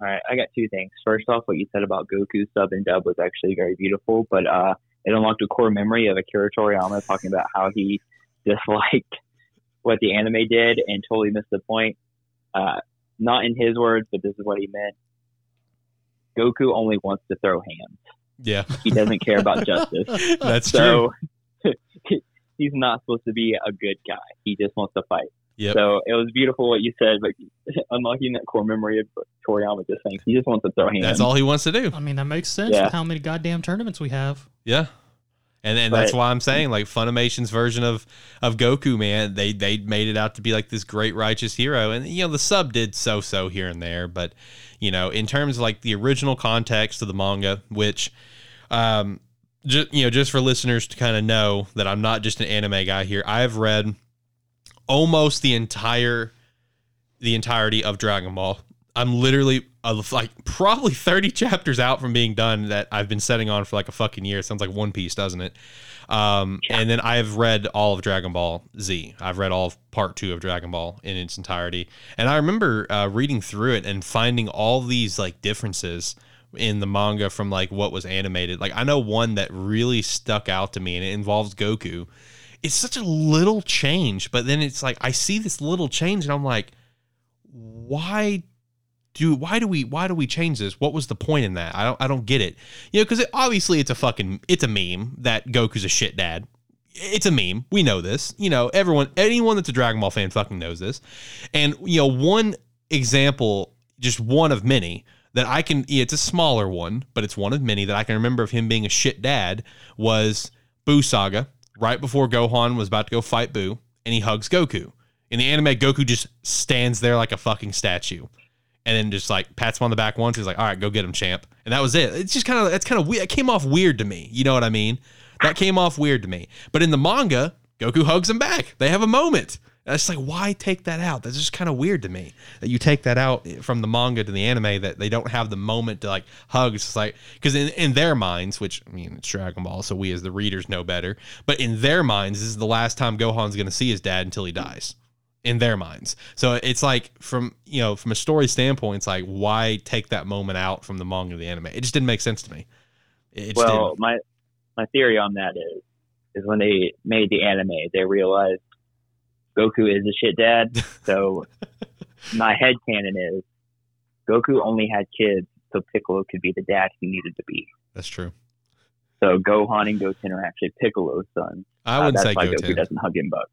[SPEAKER 3] All right, I got two things. First off, what you said about Goku sub and dub was actually very beautiful, but uh, it unlocked a core memory of Akira Toriyama talking about how he disliked what the anime did and totally missed the point. Uh, not in his words, but this is what he meant. Goku only wants to throw hands.
[SPEAKER 1] Yeah.
[SPEAKER 3] He doesn't care about (laughs) justice.
[SPEAKER 1] That's
[SPEAKER 3] so, true. (laughs) he's not supposed to be a good guy. He just wants to fight.
[SPEAKER 1] Yep.
[SPEAKER 3] So it was beautiful what you said, but (laughs) unlocking that core memory of Toriyama just saying he just wants to throw hands.
[SPEAKER 1] That's all he wants to do.
[SPEAKER 2] I mean, that makes sense yeah. with how many goddamn tournaments we have.
[SPEAKER 1] Yeah. And and that's why I'm saying like Funimation's version of of Goku, man, they they made it out to be like this great righteous hero, and you know the sub did so so here and there, but you know in terms of like the original context of the manga, which, um, just you know just for listeners to kind of know that I'm not just an anime guy here, I've read almost the entire the entirety of Dragon Ball. I'm literally uh, like probably 30 chapters out from being done that I've been setting on for like a fucking year. It sounds like One Piece, doesn't it? Um, yeah. And then I've read all of Dragon Ball Z. I've read all of part two of Dragon Ball in its entirety. And I remember uh, reading through it and finding all these like differences in the manga from like what was animated. Like I know one that really stuck out to me and it involves Goku it's such a little change, but then it's like I see this little change and I'm like, why do why do we why do we change this? What was the point in that? I don't I don't get it. You know, because it, obviously it's a fucking it's a meme that Goku's a shit dad. It's a meme. We know this. You know, everyone anyone that's a Dragon Ball fan fucking knows this. And you know, one example, just one of many that I can. It's a smaller one, but it's one of many that I can remember of him being a shit dad was Buu Saga right before Gohan was about to go fight Buu, and he hugs Goku. In the anime, Goku just stands there like a fucking statue, and then just like pats him on the back once. He's like, "All right, go get him, champ." And that was it. It's just kind of that's kind of weird. It came off weird to me. You know what I mean? That came off weird to me. But in the manga, Goku hugs him back. They have a moment. It's like, why take that out? That's just kind of weird to me that you take that out from the manga to the anime that they don't have the moment to like hug. It's like, because in, in their minds, which I mean, it's Dragon Ball, so we as the readers know better, but in their minds, this is the last time Gohan's going to see his dad until he dies. In their minds. So it's like, from, you know, from a story standpoint, it's like, why take that moment out from the manga to the anime? It just didn't make sense to me.
[SPEAKER 3] It well, didn't. my, my theory on that is, is when they made the anime, they realized Goku is a shit dad. (laughs) So my head canon is Goku only had kids so Piccolo could be the dad he needed to be.
[SPEAKER 1] That's true.
[SPEAKER 3] So Gohan and Goten are actually Piccolo's sons.
[SPEAKER 1] I would uh, say Goten.
[SPEAKER 3] Goku doesn't hug him, but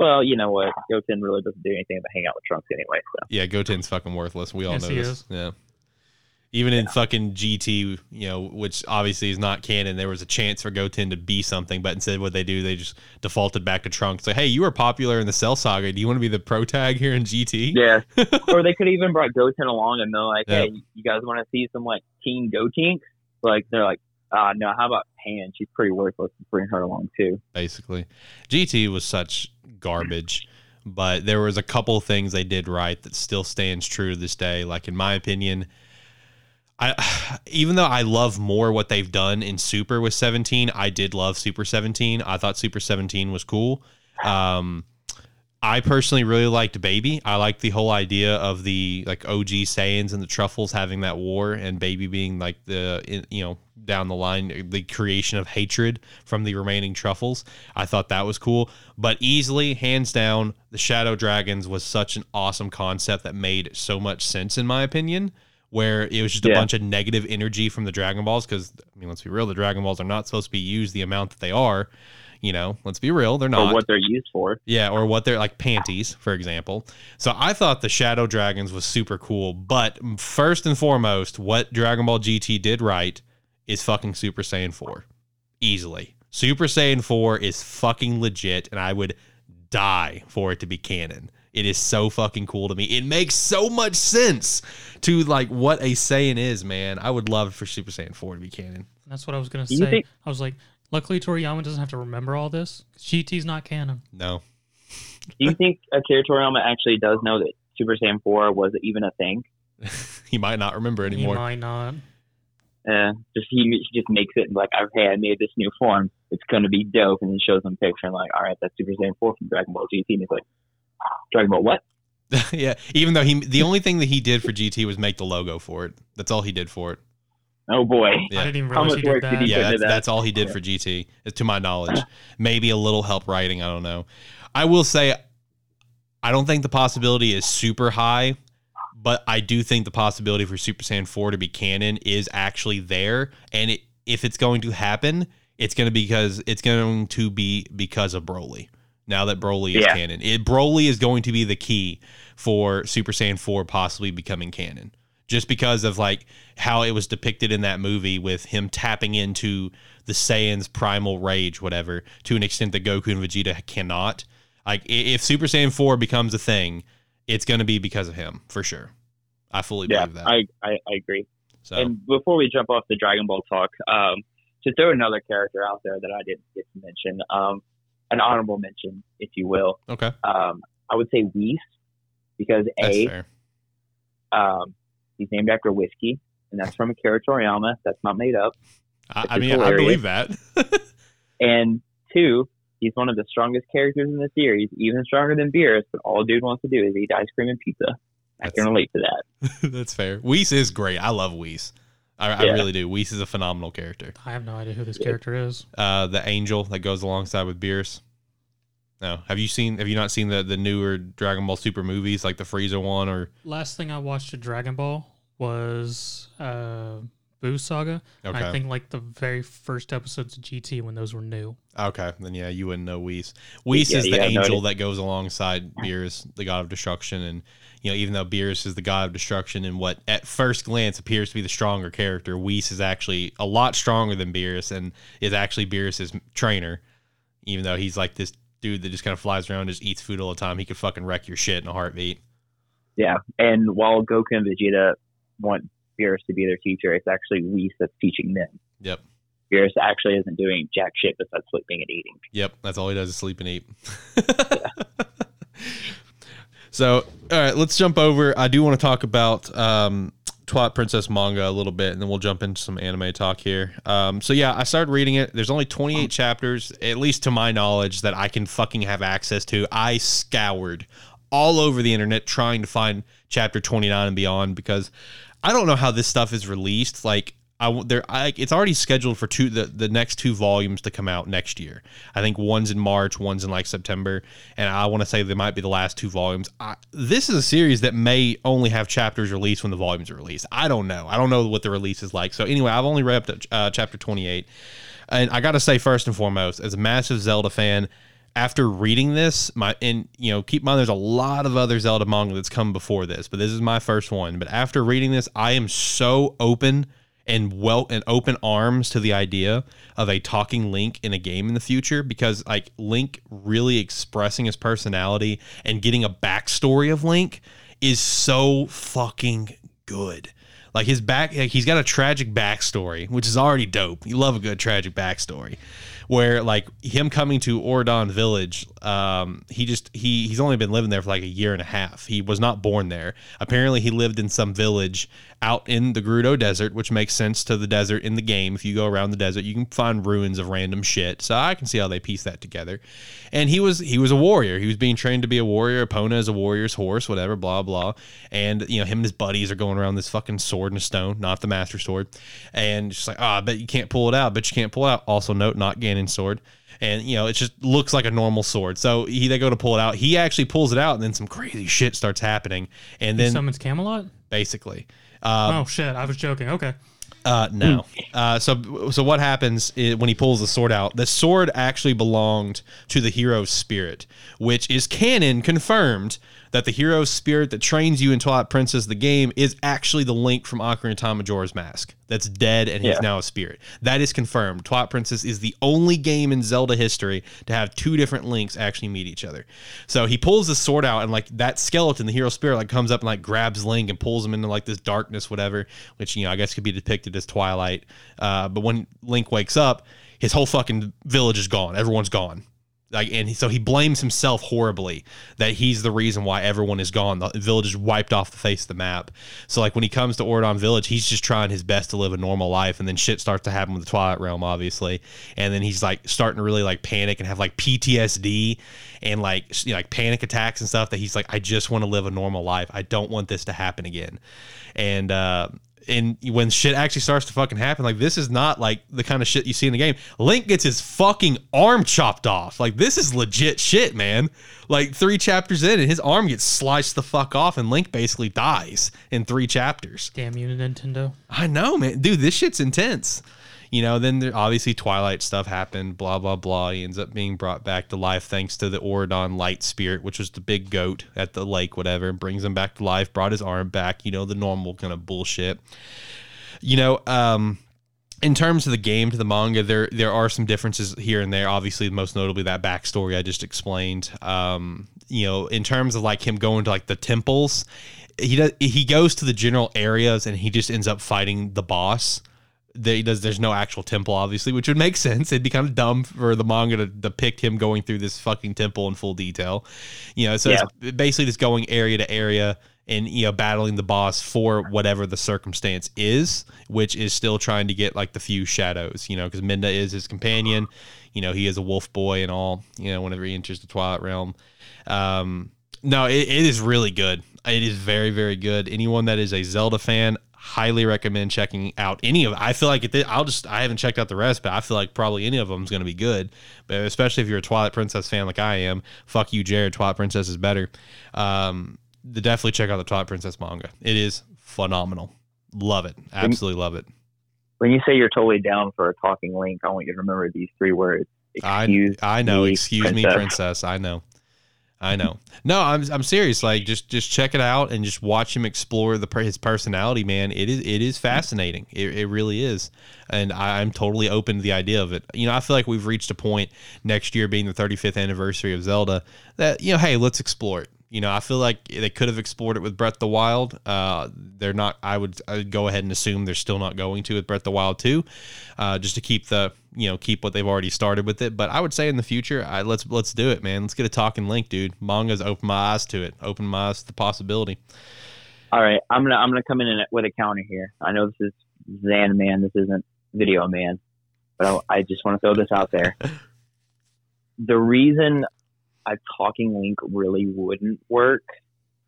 [SPEAKER 3] well, you know what? Goten really doesn't do anything but hang out with Trunks anyway. So
[SPEAKER 1] yeah, Goten's fucking worthless. We all
[SPEAKER 2] yes,
[SPEAKER 1] know this. Is. Yeah. Even in fucking GT, you know, which obviously is not canon, there was a chance for Goten to be something, but instead, what they do, they just defaulted back to Trunks. Like, hey, you were popular in the Cell Saga. Do you want to be the pro tag here in GT?
[SPEAKER 3] Yeah. (laughs) or they could have even brought Goten along and they're like, hey, you guys want to see some like Teen Gotenks? Like, they're like, uh, no, how about Pan? She's pretty worthless. Bring her along too.
[SPEAKER 1] Basically, GT was such garbage, but there was a couple things they did right that still stands true to this day. Like in my opinion, I (sighs) even though I love more what they've done in Super with 17, I did love Super 17. I thought Super 17 was cool. Um, I personally really liked Baby. I liked the whole idea of the like OG Saiyans and the Tuffles having that war, and Baby being like the you know down the line the creation of hatred from the remaining Tuffles. I thought that was cool, but easily hands down, the Shadow Dragons was such an awesome concept that made so much sense in my opinion. Where it was just a bunch of negative energy from the Dragon Balls, because I mean, let's be real, the Dragon Balls are not supposed to be used the amount that they are. You know, let's be real, they're not.
[SPEAKER 3] or what they're used for.
[SPEAKER 1] Yeah, or what they're like panties, for example. So I thought the Shadow Dragons was super cool, but first and foremost, what Dragon Ball GT did right is fucking Super Saiyan 4. Easily. Super Saiyan 4 is fucking legit, and I would die for it to be canon. It is so fucking cool to me. It makes so much sense to like what a Saiyan is, man. I would love for Super Saiyan 4 to be canon.
[SPEAKER 2] That's what I was gonna say.
[SPEAKER 3] think-
[SPEAKER 2] I was like, luckily Toriyama doesn't have to remember all this. 'cause GT's not canon.
[SPEAKER 1] No.
[SPEAKER 3] Do you think Akira Toriyama actually does know that Super Saiyan 4 was even a thing? (laughs)
[SPEAKER 1] he might not remember anymore.
[SPEAKER 2] He might not.
[SPEAKER 3] Uh, just he, he just makes it like, okay, I made this new form. It's going to be dope, and he shows them a picture and like, all right, that's Super Saiyan 4 from Dragon Ball GT. And he's like, Dragon Ball what? (laughs)
[SPEAKER 1] yeah, even though he the only thing that he did for GT was make the logo for it. That's all he did for it.
[SPEAKER 3] Oh boy.
[SPEAKER 1] Yeah.
[SPEAKER 2] I didn't even
[SPEAKER 3] How much
[SPEAKER 2] he
[SPEAKER 3] work
[SPEAKER 2] did
[SPEAKER 3] did he
[SPEAKER 1] yeah,
[SPEAKER 3] put
[SPEAKER 1] that's,
[SPEAKER 3] into that.
[SPEAKER 1] that's all he did for GT, to my knowledge. (laughs) Maybe a little help writing. I don't know. I will say, I don't think the possibility is super high, but I do think the possibility for Super Saiyan 4 to be canon is actually there. And it, if it's going to happen, it's going to be because it's going to be because of Broly. Now that Broly is
[SPEAKER 3] Yeah.
[SPEAKER 1] canon, it, Broly is going to be the key for Super Saiyan 4 possibly becoming canon just because of like how it was depicted in that movie with him tapping into the Saiyan's primal rage, whatever, to an extent that Goku and Vegeta cannot. Like if Super Saiyan 4 becomes a thing, it's going to be because of him for sure. I fully
[SPEAKER 3] Yeah,
[SPEAKER 1] believe that.
[SPEAKER 3] I, I, I agree.
[SPEAKER 1] so
[SPEAKER 3] And before we jump off the Dragon Ball talk, um, to throw another character out there that I didn't get to mention, um, an honorable mention, if you will,
[SPEAKER 1] okay,
[SPEAKER 3] um, I would say Whis, because
[SPEAKER 1] that's
[SPEAKER 3] A,
[SPEAKER 1] fair.
[SPEAKER 3] um, he's named after whiskey, and that's from Akira Toriyama. That's not made up.
[SPEAKER 1] I,
[SPEAKER 3] which
[SPEAKER 1] I
[SPEAKER 3] is
[SPEAKER 1] mean, I believe that. (laughs)
[SPEAKER 3] And two, he's one of the strongest characters in the series, even stronger than Beerus. But all dude wants to do is eat ice cream and pizza. I
[SPEAKER 1] That's-
[SPEAKER 3] can relate to that. (laughs)
[SPEAKER 1] that's fair. Whis is great. I love Whis. I, I really do. Whis is a phenomenal character.
[SPEAKER 2] I have no idea who this
[SPEAKER 3] Yeah.
[SPEAKER 2] character is.
[SPEAKER 1] Uh, the angel that goes alongside with Beerus. No, have you seen? Have you not seen the the newer Dragon Ball Super movies, like the Frieza one, or
[SPEAKER 2] Last thing I watched of Dragon Ball was uh, Buu Saga.
[SPEAKER 1] Okay,
[SPEAKER 2] I think like the very first episodes of GT when those were new.
[SPEAKER 1] okay, then yeah, you wouldn't know Whis. Whis
[SPEAKER 3] Yeah,
[SPEAKER 1] is the
[SPEAKER 3] yeah,
[SPEAKER 1] angel
[SPEAKER 3] it-
[SPEAKER 1] that goes alongside Beerus, the god of destruction, and you know, even though Beerus is the god of destruction and what at first glance appears to be the stronger character, Whis is actually a lot stronger than Beerus and is actually Beerus's trainer, even though he's like this dude that just kind of flies around, just eats food all the time. He could fucking wreck your shit in a heartbeat.
[SPEAKER 3] Yeah. And while Goku and Vegeta want Beerus to be their teacher, it's actually Whis that's teaching them.
[SPEAKER 1] Yep.
[SPEAKER 3] Beerus actually isn't doing jack shit besides sleeping and eating.
[SPEAKER 1] Yep, that's all he does is sleep and eat. (laughs) (laughs) so, all right, let's jump over. I do want to talk about um, Twilight Princess manga a little bit, and then we'll jump into some anime talk here. Um, so, yeah, I started reading it. There's only 28 chapters, at least to my knowledge, that I can fucking have access to. I scoured all over the internet trying to find chapter 29 and beyond because I don't know how this stuff is released. Like, I there I, it's already scheduled for two the, the next two volumes to come out next year. I think one's in March, one's in like September, and I want to say they might be the last two volumes. I, this is a series that may only have chapters released when the volumes are released. I don't know. I don't know what the release is like. So anyway, I've only read up to uh, chapter 28. And I got to say first and foremost, as a massive Zelda fan, after reading this, my and you know, keep in mind there's a lot of other Zelda manga that's come before this, but this is my first one. But after reading this, I am so open and well and open arms to the idea of a talking Link in a game in the future because like Link really expressing his personality and getting a backstory of Link is so fucking good. Like his back, like he's got a tragic backstory, which is already dope. You love a good tragic backstory, where like him coming to Ordon Village, um, he just he he's only been living there for like a year and a half. He was not born there. Apparently, he lived in some village out in the Gerudo Desert, which makes sense to the desert in the game. If you go around the desert, you can find ruins of random shit. So I can see how they piece that together. And he was he was a warrior. He was being trained to be a warrior. Epona is a warrior's horse, whatever, blah blah. And you know him and his buddies are going around this fucking sword and a stone, not the master sword. And just like, oh, I bet you can't pull it out. But you can't pull it out. Also note, not Ganon's sword and you know it just looks like a normal sword. So he they go to pull it out. He actually pulls it out, and then some crazy shit starts happening. And
[SPEAKER 2] He
[SPEAKER 1] then
[SPEAKER 2] summons Camelot.
[SPEAKER 1] basically, uh,
[SPEAKER 2] oh shit! I was joking. Okay.
[SPEAKER 1] uh, no. Uh, so so what happens is when he pulls the sword out, the sword actually belonged to the hero's spirit, which is canon confirmed that the hero spirit that trains you in Twilight Princess the game is actually the Link from Ocarina of Time Majora's Mask. That's dead and he's
[SPEAKER 3] Yeah.
[SPEAKER 1] now a spirit. That is confirmed. Twilight Princess is the only game in Zelda history to have two different Links actually meet each other. So he pulls the sword out and like that skeleton, the hero spirit, like comes up and like grabs Link and pulls him into like this darkness, whatever, which you know I guess could be depicted as Twilight. Uh, but when Link wakes up, his whole fucking village is gone. Everyone's gone. Like, and so he blames himself horribly that he's the reason why everyone is gone. The village is wiped off the face of the map. So, like, when he comes to Ordon Village, he's just trying his best to live a normal life, and then shit starts to happen with the Twilight Realm, obviously. And then he's like starting to really like panic and have like PTSD and like you know, like panic attacks and stuff. That he's like, I just want to live a normal life. I don't want this to happen again. And uh, and when shit actually starts to fucking happen, like this is not like the kind of shit you see in the game. Link gets his fucking arm chopped off. Like this is legit shit, man. Like three chapters in, and his arm gets sliced the fuck off, and Link basically dies in three chapters.
[SPEAKER 2] Damn you, Nintendo.
[SPEAKER 1] I know, man. Dude, this shit's intense. You know, then there, obviously Twilight stuff happened, blah, blah, blah. He ends up being brought back to life thanks to the Ordon light spirit, which was the big goat at the lake, whatever. Brings him back to life, brought his arm back, you know, the normal kind of bullshit. You know, um, in terms of the game to the manga, there there are some differences here and there. Obviously, most notably that backstory I just explained. Um, you know, in terms of like him going to like the temples, he does he goes to the general areas and he just ends up fighting the boss. Does. There's no actual temple, obviously, which would make sense. It'd be kind of dumb for the manga to depict him going through this fucking temple in full detail. You know, so it's basically just going area to area and you know battling the boss for whatever the circumstance is, which is still trying to get like the Fused Shadows. You know, because Midna is his companion. You know, he is a wolf boy and all. You know, whenever he enters the Twilight Realm. Um, no, it, it is really good. It is very, very good. Anyone that is a Zelda fan, highly recommend checking out any of it. I feel like it, I'll just I haven't checked out the rest, but I feel like probably any of them is going to be good. But especially if you're a Twilight Princess fan like I am, fuck you, Jared. Twilight Princess is better. Um, the, definitely check out the Twilight Princess manga. It is phenomenal. Love it. Absolutely love it.
[SPEAKER 3] When you say you're totally down for a talking link, I want you to remember these three words. Excuse
[SPEAKER 1] I I know.
[SPEAKER 3] me,
[SPEAKER 1] excuse me, princess. I know. I know. No, I'm I'm serious. Like just just check it out and just watch him explore the his personality, man. It is it is fascinating. It, it really is, and I, I'm totally open to the idea of it. You know, I feel like we've reached a point next year being the 35th anniversary of Zelda that you know, hey, let's explore it. You know, I feel like they could have explored it with Breath of the Wild. Uh, they're not. I would, I would go ahead and assume they're still not going to with Breath of the Wild too, uh, just to keep the you know keep what they've already started with it. But I would say in the future, I, let's let's do it, man. Let's get a talking link, dude. Manga's open my eyes to it. Open my eyes to the possibility.
[SPEAKER 3] All right, I'm gonna I'm gonna come in with a counter here. I know this is Zan Man, this isn't Video Man, but I, I just want to throw this out there. (laughs) the reason a talking link really wouldn't work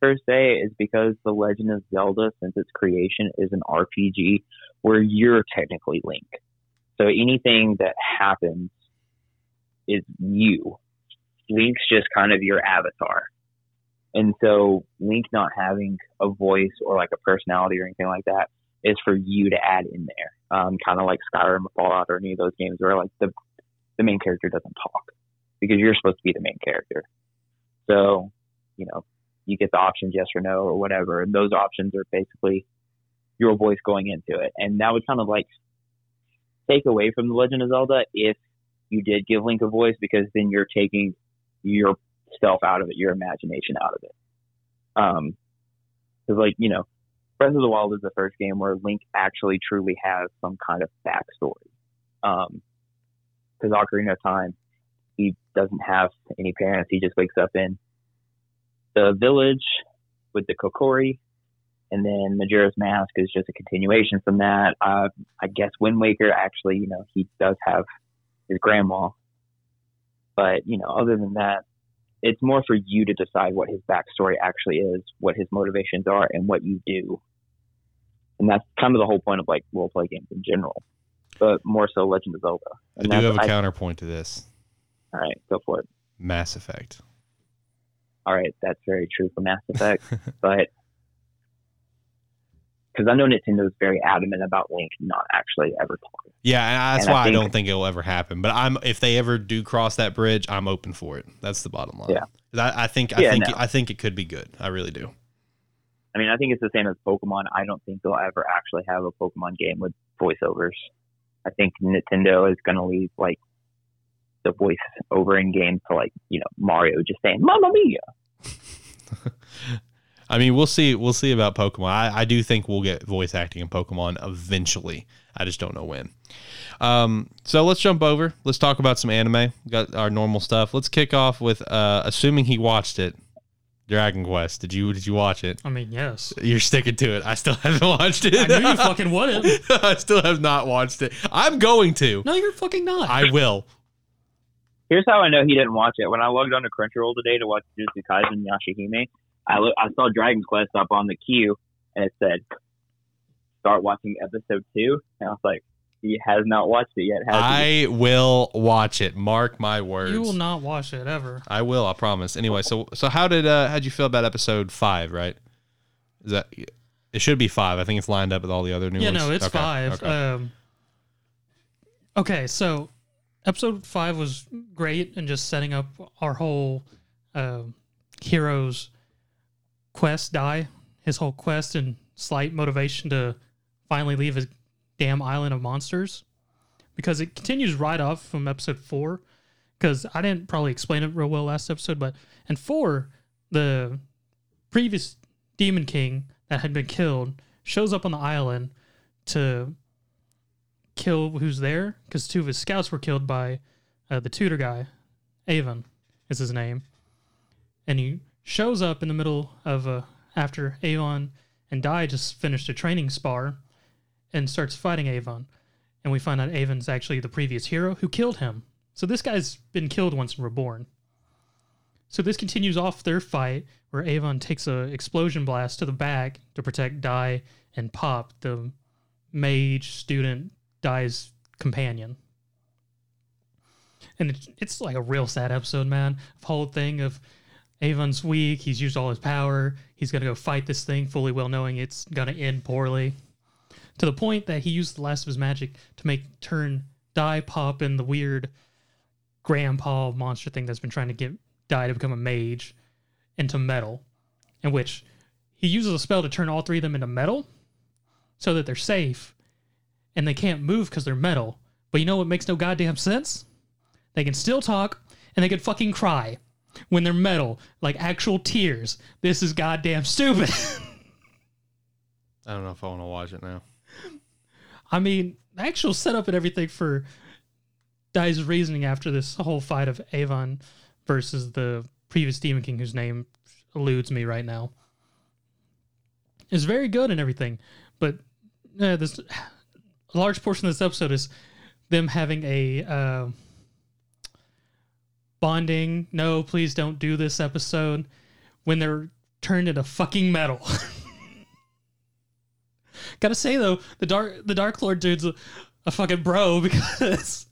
[SPEAKER 3] per se is because the Legend of Zelda, since its creation, is an RPG where you're technically Link. So anything that happens is you. Link's just kind of your avatar. And so Link not having a voice or like a personality or anything like that is for you to add in there. Um, kind of like Skyrim Fallout or any of those games where like the the main character doesn't talk because you're supposed to be the main character. So, you know, you get the options yes or no or whatever, and those options are basically your voice going into it. And that would kind of like take away from the Legend of Zelda if you did give Link a voice because then you're taking yourself out of it, your imagination out of it. Um, because like you know, Breath of the Wild is the first game where Link actually truly has some kind of backstory. Um, because Ocarina of Time, he doesn't have any parents. He just wakes up in the village with the Kokiri, and then Majora's Mask is just a continuation from that. Uh, I guess Wind Waker actually, you know, he does have his grandma, but you know, other than that, it's more for you to decide what his backstory actually is, what his motivations are, and what you do. And that's kind of the whole point of like role play games in general, but more so Legend of Zelda. And
[SPEAKER 1] I do have a
[SPEAKER 3] I-
[SPEAKER 1] counterpoint to this.
[SPEAKER 3] All right, go for it.
[SPEAKER 1] Mass Effect.
[SPEAKER 3] All right, that's very true for Mass (laughs) Effect, but because I know Nintendo is very adamant about Link not actually ever talking.
[SPEAKER 1] Yeah, and that's
[SPEAKER 3] And
[SPEAKER 1] why I,
[SPEAKER 3] think-
[SPEAKER 1] don't think it'll ever happen. But I'm if they ever do cross that bridge, I'm open for it. That's the bottom line.
[SPEAKER 3] Yeah.
[SPEAKER 1] I, I think I
[SPEAKER 3] Yeah,
[SPEAKER 1] think
[SPEAKER 3] no.
[SPEAKER 1] I think it could be good. I really do.
[SPEAKER 3] I mean, I think it's the same as Pokemon. I don't think they'll ever actually have a Pokemon game with voiceovers. I think Nintendo is going to leave like the voice over in games to like you know Mario just saying "Mamma Mia." (laughs)
[SPEAKER 1] I mean, we'll see. We'll see about Pokemon. I, I do think we'll get voice acting in Pokemon eventually. I just don't know when. Um, so let's jump over. Let's talk about some anime. We got our normal stuff. Let's kick off with uh, assuming he watched it. Dragon Quest. Did you Did you watch it?
[SPEAKER 2] I mean, yes.
[SPEAKER 1] You're sticking to it. I still (laughs) haven't watched it.
[SPEAKER 2] I knew you fucking (laughs) wouldn't.
[SPEAKER 1] I still have not watched it. I'm going to.
[SPEAKER 2] No, you're fucking not.
[SPEAKER 1] I will.
[SPEAKER 3] Here's how I know he didn't watch it. When I logged on to Crunchyroll today to watch Jujutsu Kaisen Yashahime, I look, I saw Dragon Quest up on the queue, and it said, "Start watching episode two. And I was like, "He has not watched it yet." Has he?
[SPEAKER 1] I will watch it. Mark my words.
[SPEAKER 2] you will not watch it ever.
[SPEAKER 1] I will. I promise. Anyway, so so how did uh how'd you feel about episode five? Right? Is that it? Should be five. I think it's lined up with all the other new
[SPEAKER 2] yeah,
[SPEAKER 1] ones.
[SPEAKER 2] no, it's
[SPEAKER 1] Okay,
[SPEAKER 2] five.
[SPEAKER 1] Okay.
[SPEAKER 2] Um, okay, so episode five was great and just setting up our whole uh, hero's quest die, his whole quest and slight motivation to finally leave his damn island of monsters. Because it continues right off from episode four. Because I didn't probably explain it real well last episode, but in four, the previous demon king that had been killed shows up on the island to kill who's there? Because two of his scouts were killed by uh, the tutor guy Avan is his name. And he shows up in the middle of uh, after Avan and Dai just finished a training spar and starts fighting Avan. And we find out Avan's actually the previous hero who killed him. So this guy's been killed once and reborn. So this continues off their fight where Avan takes a explosion blast to the back to protect Dai and Pop, the mage student Dai's companion. And it's, like a real sad episode, man. The whole thing of Avan's weak, he's used all his power, he's gonna go fight this thing fully well knowing it's gonna end poorly. To the point that he used the last of his magic to make turn Dai Pop in the weird grandpa monster thing that's been trying to get Dai to become a mage into metal, in which he uses a spell to turn all three of them into metal so that they're safe and they can't move because they're metal. But you know what makes no goddamn sense? They can still talk and they can fucking cry when they're metal, like actual tears. This is goddamn stupid. (laughs)
[SPEAKER 1] I don't know if I want to watch it now.
[SPEAKER 2] I mean, the actual setup and everything for Dai's reasoning after this whole fight of Avan versus the previous Demon King, whose name eludes me right now, is very good and everything. But uh, this a large portion of this episode is them having a uh, bonding. No, please don't do this episode when they're turned into fucking metal. (laughs) Gotta say though, the dark the Dark Lord dude's a, a fucking bro (laughs) because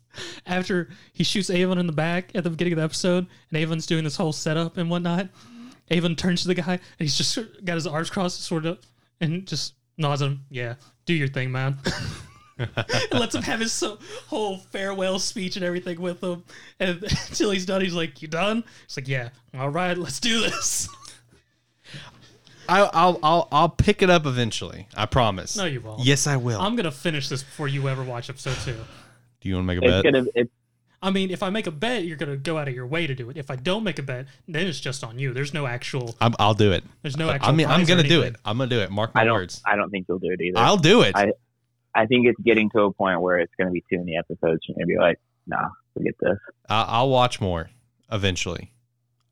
[SPEAKER 2] after he shoots Avan in the back at the beginning of the episode, and Avan's doing this whole setup and whatnot, Avan turns to the guy and he's just got his arms crossed, sort of, and just nods at him. Yeah, do your thing, man. (laughs) and (laughs) lets him have his so, whole farewell speech and everything with him, and (laughs) until he's done, he's like, "You done?" It's like, "Yeah, all right, let's do this." (laughs)
[SPEAKER 1] I, I'll I'll I'll pick it up eventually. I promise.
[SPEAKER 2] No, you won't.
[SPEAKER 1] Yes, I will.
[SPEAKER 2] I'm gonna finish this before you ever watch episode two.
[SPEAKER 1] Do you want to make a
[SPEAKER 3] It's
[SPEAKER 1] bet?
[SPEAKER 3] gonna. It's
[SPEAKER 2] I mean, if I make a bet, you're gonna go out of your way to do it. If I don't make a bet, then it's just on you. There's no actual.
[SPEAKER 1] I'm, I'll do it.
[SPEAKER 2] There's no actual.
[SPEAKER 1] I mean, I'm gonna do it. I'm gonna do it. Mark my
[SPEAKER 3] I don't.
[SPEAKER 1] words.
[SPEAKER 3] I don't think you'll do it either.
[SPEAKER 1] I'll do it.
[SPEAKER 3] I- I think it's getting to a point where it's gonna be too many episodes. You're gonna be like, nah, forget this.
[SPEAKER 1] I- I'll watch more eventually.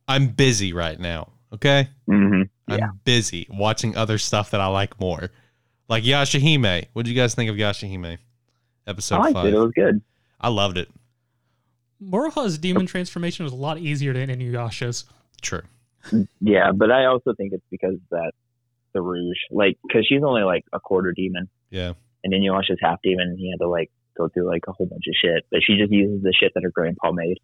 [SPEAKER 1] I'm busy right now. Okay,
[SPEAKER 3] hmm Yeah.
[SPEAKER 1] I'm busy watching other stuff that I like more. Like Yashahime. What did you guys think of Yashahime? Episode
[SPEAKER 3] I liked
[SPEAKER 1] five.
[SPEAKER 3] it. It was good.
[SPEAKER 1] I loved it.
[SPEAKER 2] Moroha's demon transformation was a lot easier than Inuyasha's.
[SPEAKER 1] True.
[SPEAKER 3] Yeah, but I also think it's because that the Rouge, like, because she's only like a quarter demon,
[SPEAKER 1] Yeah.
[SPEAKER 3] And then Yasha's half demon. He had to like go through like a whole bunch of shit, but she just uses the shit that her grandpa made,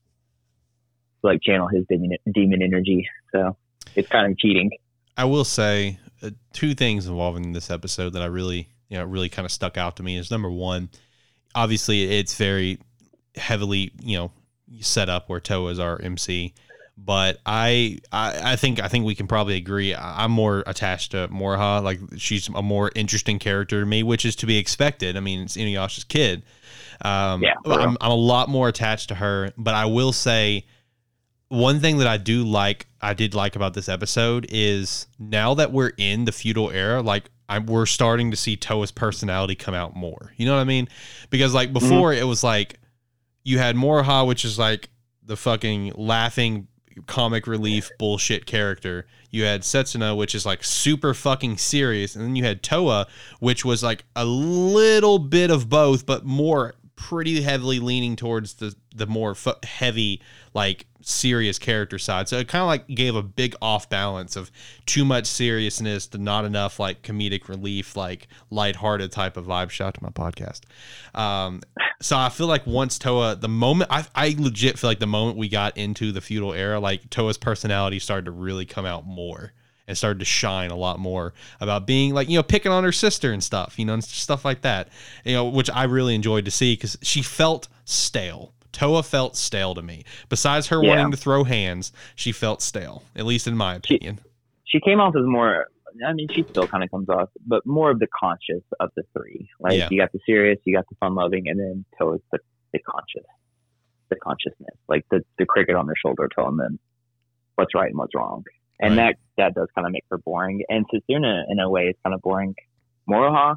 [SPEAKER 3] to, like channel his demon demon energy. So it's kind of cheating.
[SPEAKER 1] I will say uh, two things involving this episode that I really, you know, really kind of stuck out to me is number one, obviously it's very heavily, you know, set up where Towa is our MC, but I, I, I think, I think we can probably agree. I'm more attached to Moroha. Like she's a more interesting character to me, which is to be expected. I mean, it's Inuyasha's kid. Um,
[SPEAKER 3] Yeah,
[SPEAKER 1] I'm. I'm a lot more attached to her, but I will say one thing that I do like, I did like about this episode is now that we're in the feudal era, like I, we're starting to see Towa's personality come out more. You know what I mean? Because like before, it was like you had Moroha, which is like the fucking laughing comic relief bullshit character. You had Setsuna, which is like super fucking serious, and then you had Towa, which was like a little bit of both, but more pretty heavily leaning towards the the more fu- heavy like serious character side. So it kind of like gave a big off balance of too much seriousness to not enough like comedic relief, like lighthearted type of vibe. Shout out to my podcast. Um, so I feel like once Towa, the moment I, I legit feel like the moment we got into the feudal era, like Towa's personality started to really come out more and started to shine a lot more about being like you know picking on her sister and stuff, you know, and stuff like that. You know, which I really enjoyed to see because she felt stale. Towa felt stale to me. Besides her
[SPEAKER 3] Yeah.
[SPEAKER 1] wanting to throw hands, she felt stale, at least in my opinion.
[SPEAKER 3] She came off as more. I mean, she still kind of comes off, but more of the conscious of the three. Like
[SPEAKER 1] Yeah.
[SPEAKER 3] you got the serious, you got the fun loving, and then Towa's the, the conscious, the consciousness, like the the cricket on their shoulder telling them what's right and what's wrong. And
[SPEAKER 1] Right.
[SPEAKER 3] that that does kind of make her boring. And Setsuna, in a way, is kind of boring. Moroha,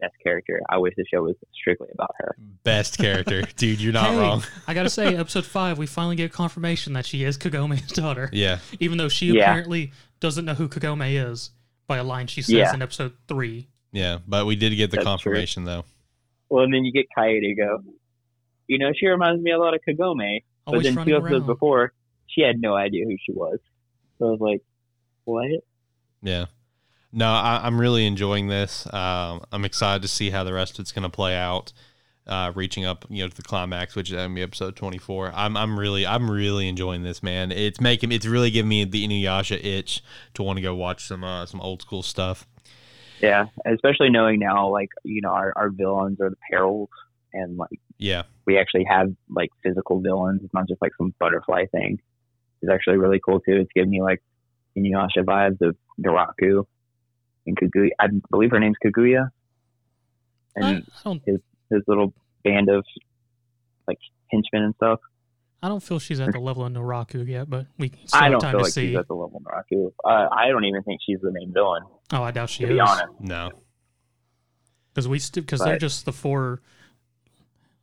[SPEAKER 3] best character. I wish the show was strictly about her.
[SPEAKER 1] Best character, (laughs) dude. You're not
[SPEAKER 2] Hey,
[SPEAKER 1] wrong.
[SPEAKER 2] I gotta say, episode five, we finally get confirmation that she is Kagome's daughter,
[SPEAKER 1] Yeah,
[SPEAKER 2] even though she
[SPEAKER 3] Yeah.
[SPEAKER 2] apparently doesn't know who Kagome is by a line she says
[SPEAKER 3] Yeah.
[SPEAKER 2] in episode three.
[SPEAKER 1] yeah. But we did get the
[SPEAKER 3] That's true.
[SPEAKER 1] confirmation though.
[SPEAKER 3] Well, and then you get Kaede go. You know, she reminds me a lot of Kagome. But then two
[SPEAKER 2] running
[SPEAKER 3] episodes
[SPEAKER 2] around.
[SPEAKER 3] before, she had no idea who she was. So I was like, what?
[SPEAKER 1] Yeah. No, I, I'm really enjoying this. Um, I'm excited to see how the rest of it's going to play out, uh, reaching up, you know, to the climax, which is going to be episode 24. I'm, I'm really, I'm really enjoying this, man. It's making, it's really giving me the Inuyasha itch to want to go watch some, uh, some old school stuff.
[SPEAKER 3] Yeah, especially knowing now, like, you know, our, our villains are the perils, and like,
[SPEAKER 1] Yeah.
[SPEAKER 3] we actually have like physical villains. It's not just like some butterfly thing. It's actually really cool too. It's giving me like Inuyasha vibes of Naraku and Kaguya. I believe her name's Kaguya. And
[SPEAKER 2] I don't,
[SPEAKER 3] his little band of like henchmen and stuff.
[SPEAKER 2] I don't feel she's at the level of Naraku yet, but we still
[SPEAKER 3] I
[SPEAKER 2] have
[SPEAKER 3] don't
[SPEAKER 2] time
[SPEAKER 3] feel
[SPEAKER 2] to
[SPEAKER 3] like
[SPEAKER 2] see.
[SPEAKER 3] she's at the level of Naraku. Uh, I don't even think she's the main villain,
[SPEAKER 2] oh, I doubt she
[SPEAKER 3] to
[SPEAKER 2] is.
[SPEAKER 3] be honest.
[SPEAKER 1] No.
[SPEAKER 2] because we because they're just the four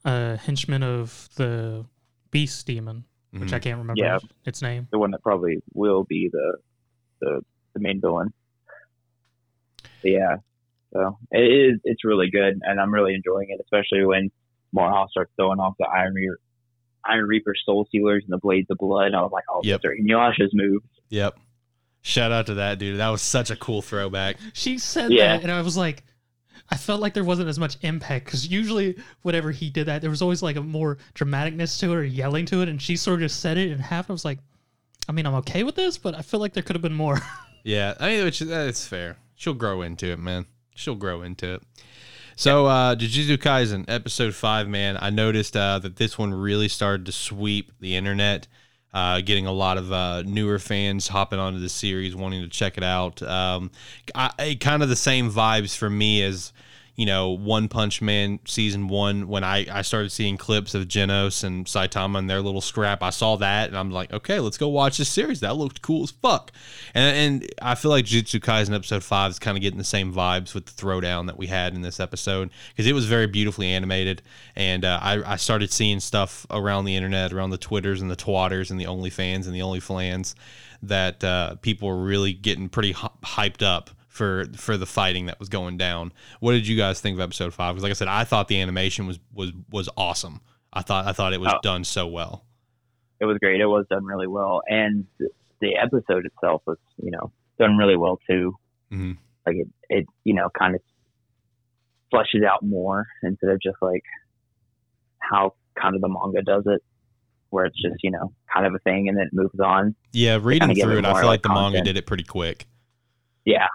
[SPEAKER 2] uh, henchmen of the beast demon, which
[SPEAKER 1] Mhm.
[SPEAKER 2] I can't remember
[SPEAKER 3] Yeah.
[SPEAKER 2] its name.
[SPEAKER 3] The one that probably will be the the, the main villain. But yeah, so it is. It's really good, and I'm really enjoying it, especially when Morhouse starts throwing off the Iron Reaper, Iron Reaper Soul Sealers and the Blades of Blood. And I was like, oh,
[SPEAKER 1] Yep.
[SPEAKER 3] those are Inuyasha's moves.
[SPEAKER 1] Yep. Shout out to that dude. That was such a cool throwback.
[SPEAKER 2] She said
[SPEAKER 3] Yeah.
[SPEAKER 2] that, and I was like, I felt like there wasn't as much impact because usually, whenever he did that, there was always like a more dramaticness to it or yelling to it, and she sort of just said it and half. I was like, I mean, I'm okay with this, but I feel like there could have been more. (laughs)
[SPEAKER 1] Yeah, I mean, which that's fair. She'll grow into it, man. She'll grow into it. So, uh, Jujutsu Kaisen episode five, man. I noticed uh, that this one really started to sweep the internet, uh, getting a lot of uh, newer fans hopping onto the series, wanting to check it out. Um, I, kind of the same vibes for me as you know, One Punch Man season one, when I, I started seeing clips of Genos and Saitama and their little scrap, I saw that and I'm like, okay, let's go watch this series. That looked cool as fuck. And, and I feel like Jujutsu Kaisen episode five is kind of getting the same vibes with the throwdown that we had in this episode because it was very beautifully animated. And uh, I, I started seeing stuff around the internet, around the Twitters and the Twatters and the OnlyFans and the OnlyFlans that uh, people were really getting pretty hyped up for for the fighting that was going down. What did you guys think of episode five? Because like I said, I thought the animation was was was awesome. I thought I thought it was oh, done so well.
[SPEAKER 3] It was great. It was done really well, and the episode itself was you know done really well too. Mm-hmm. Like it, it you know kind of fleshes out more instead of just like how kind of the manga does it where it's just you know kind of a thing and then it moves on.
[SPEAKER 1] Yeah, reading through it, I feel like, like the content. manga did it pretty quick.
[SPEAKER 3] Yeah,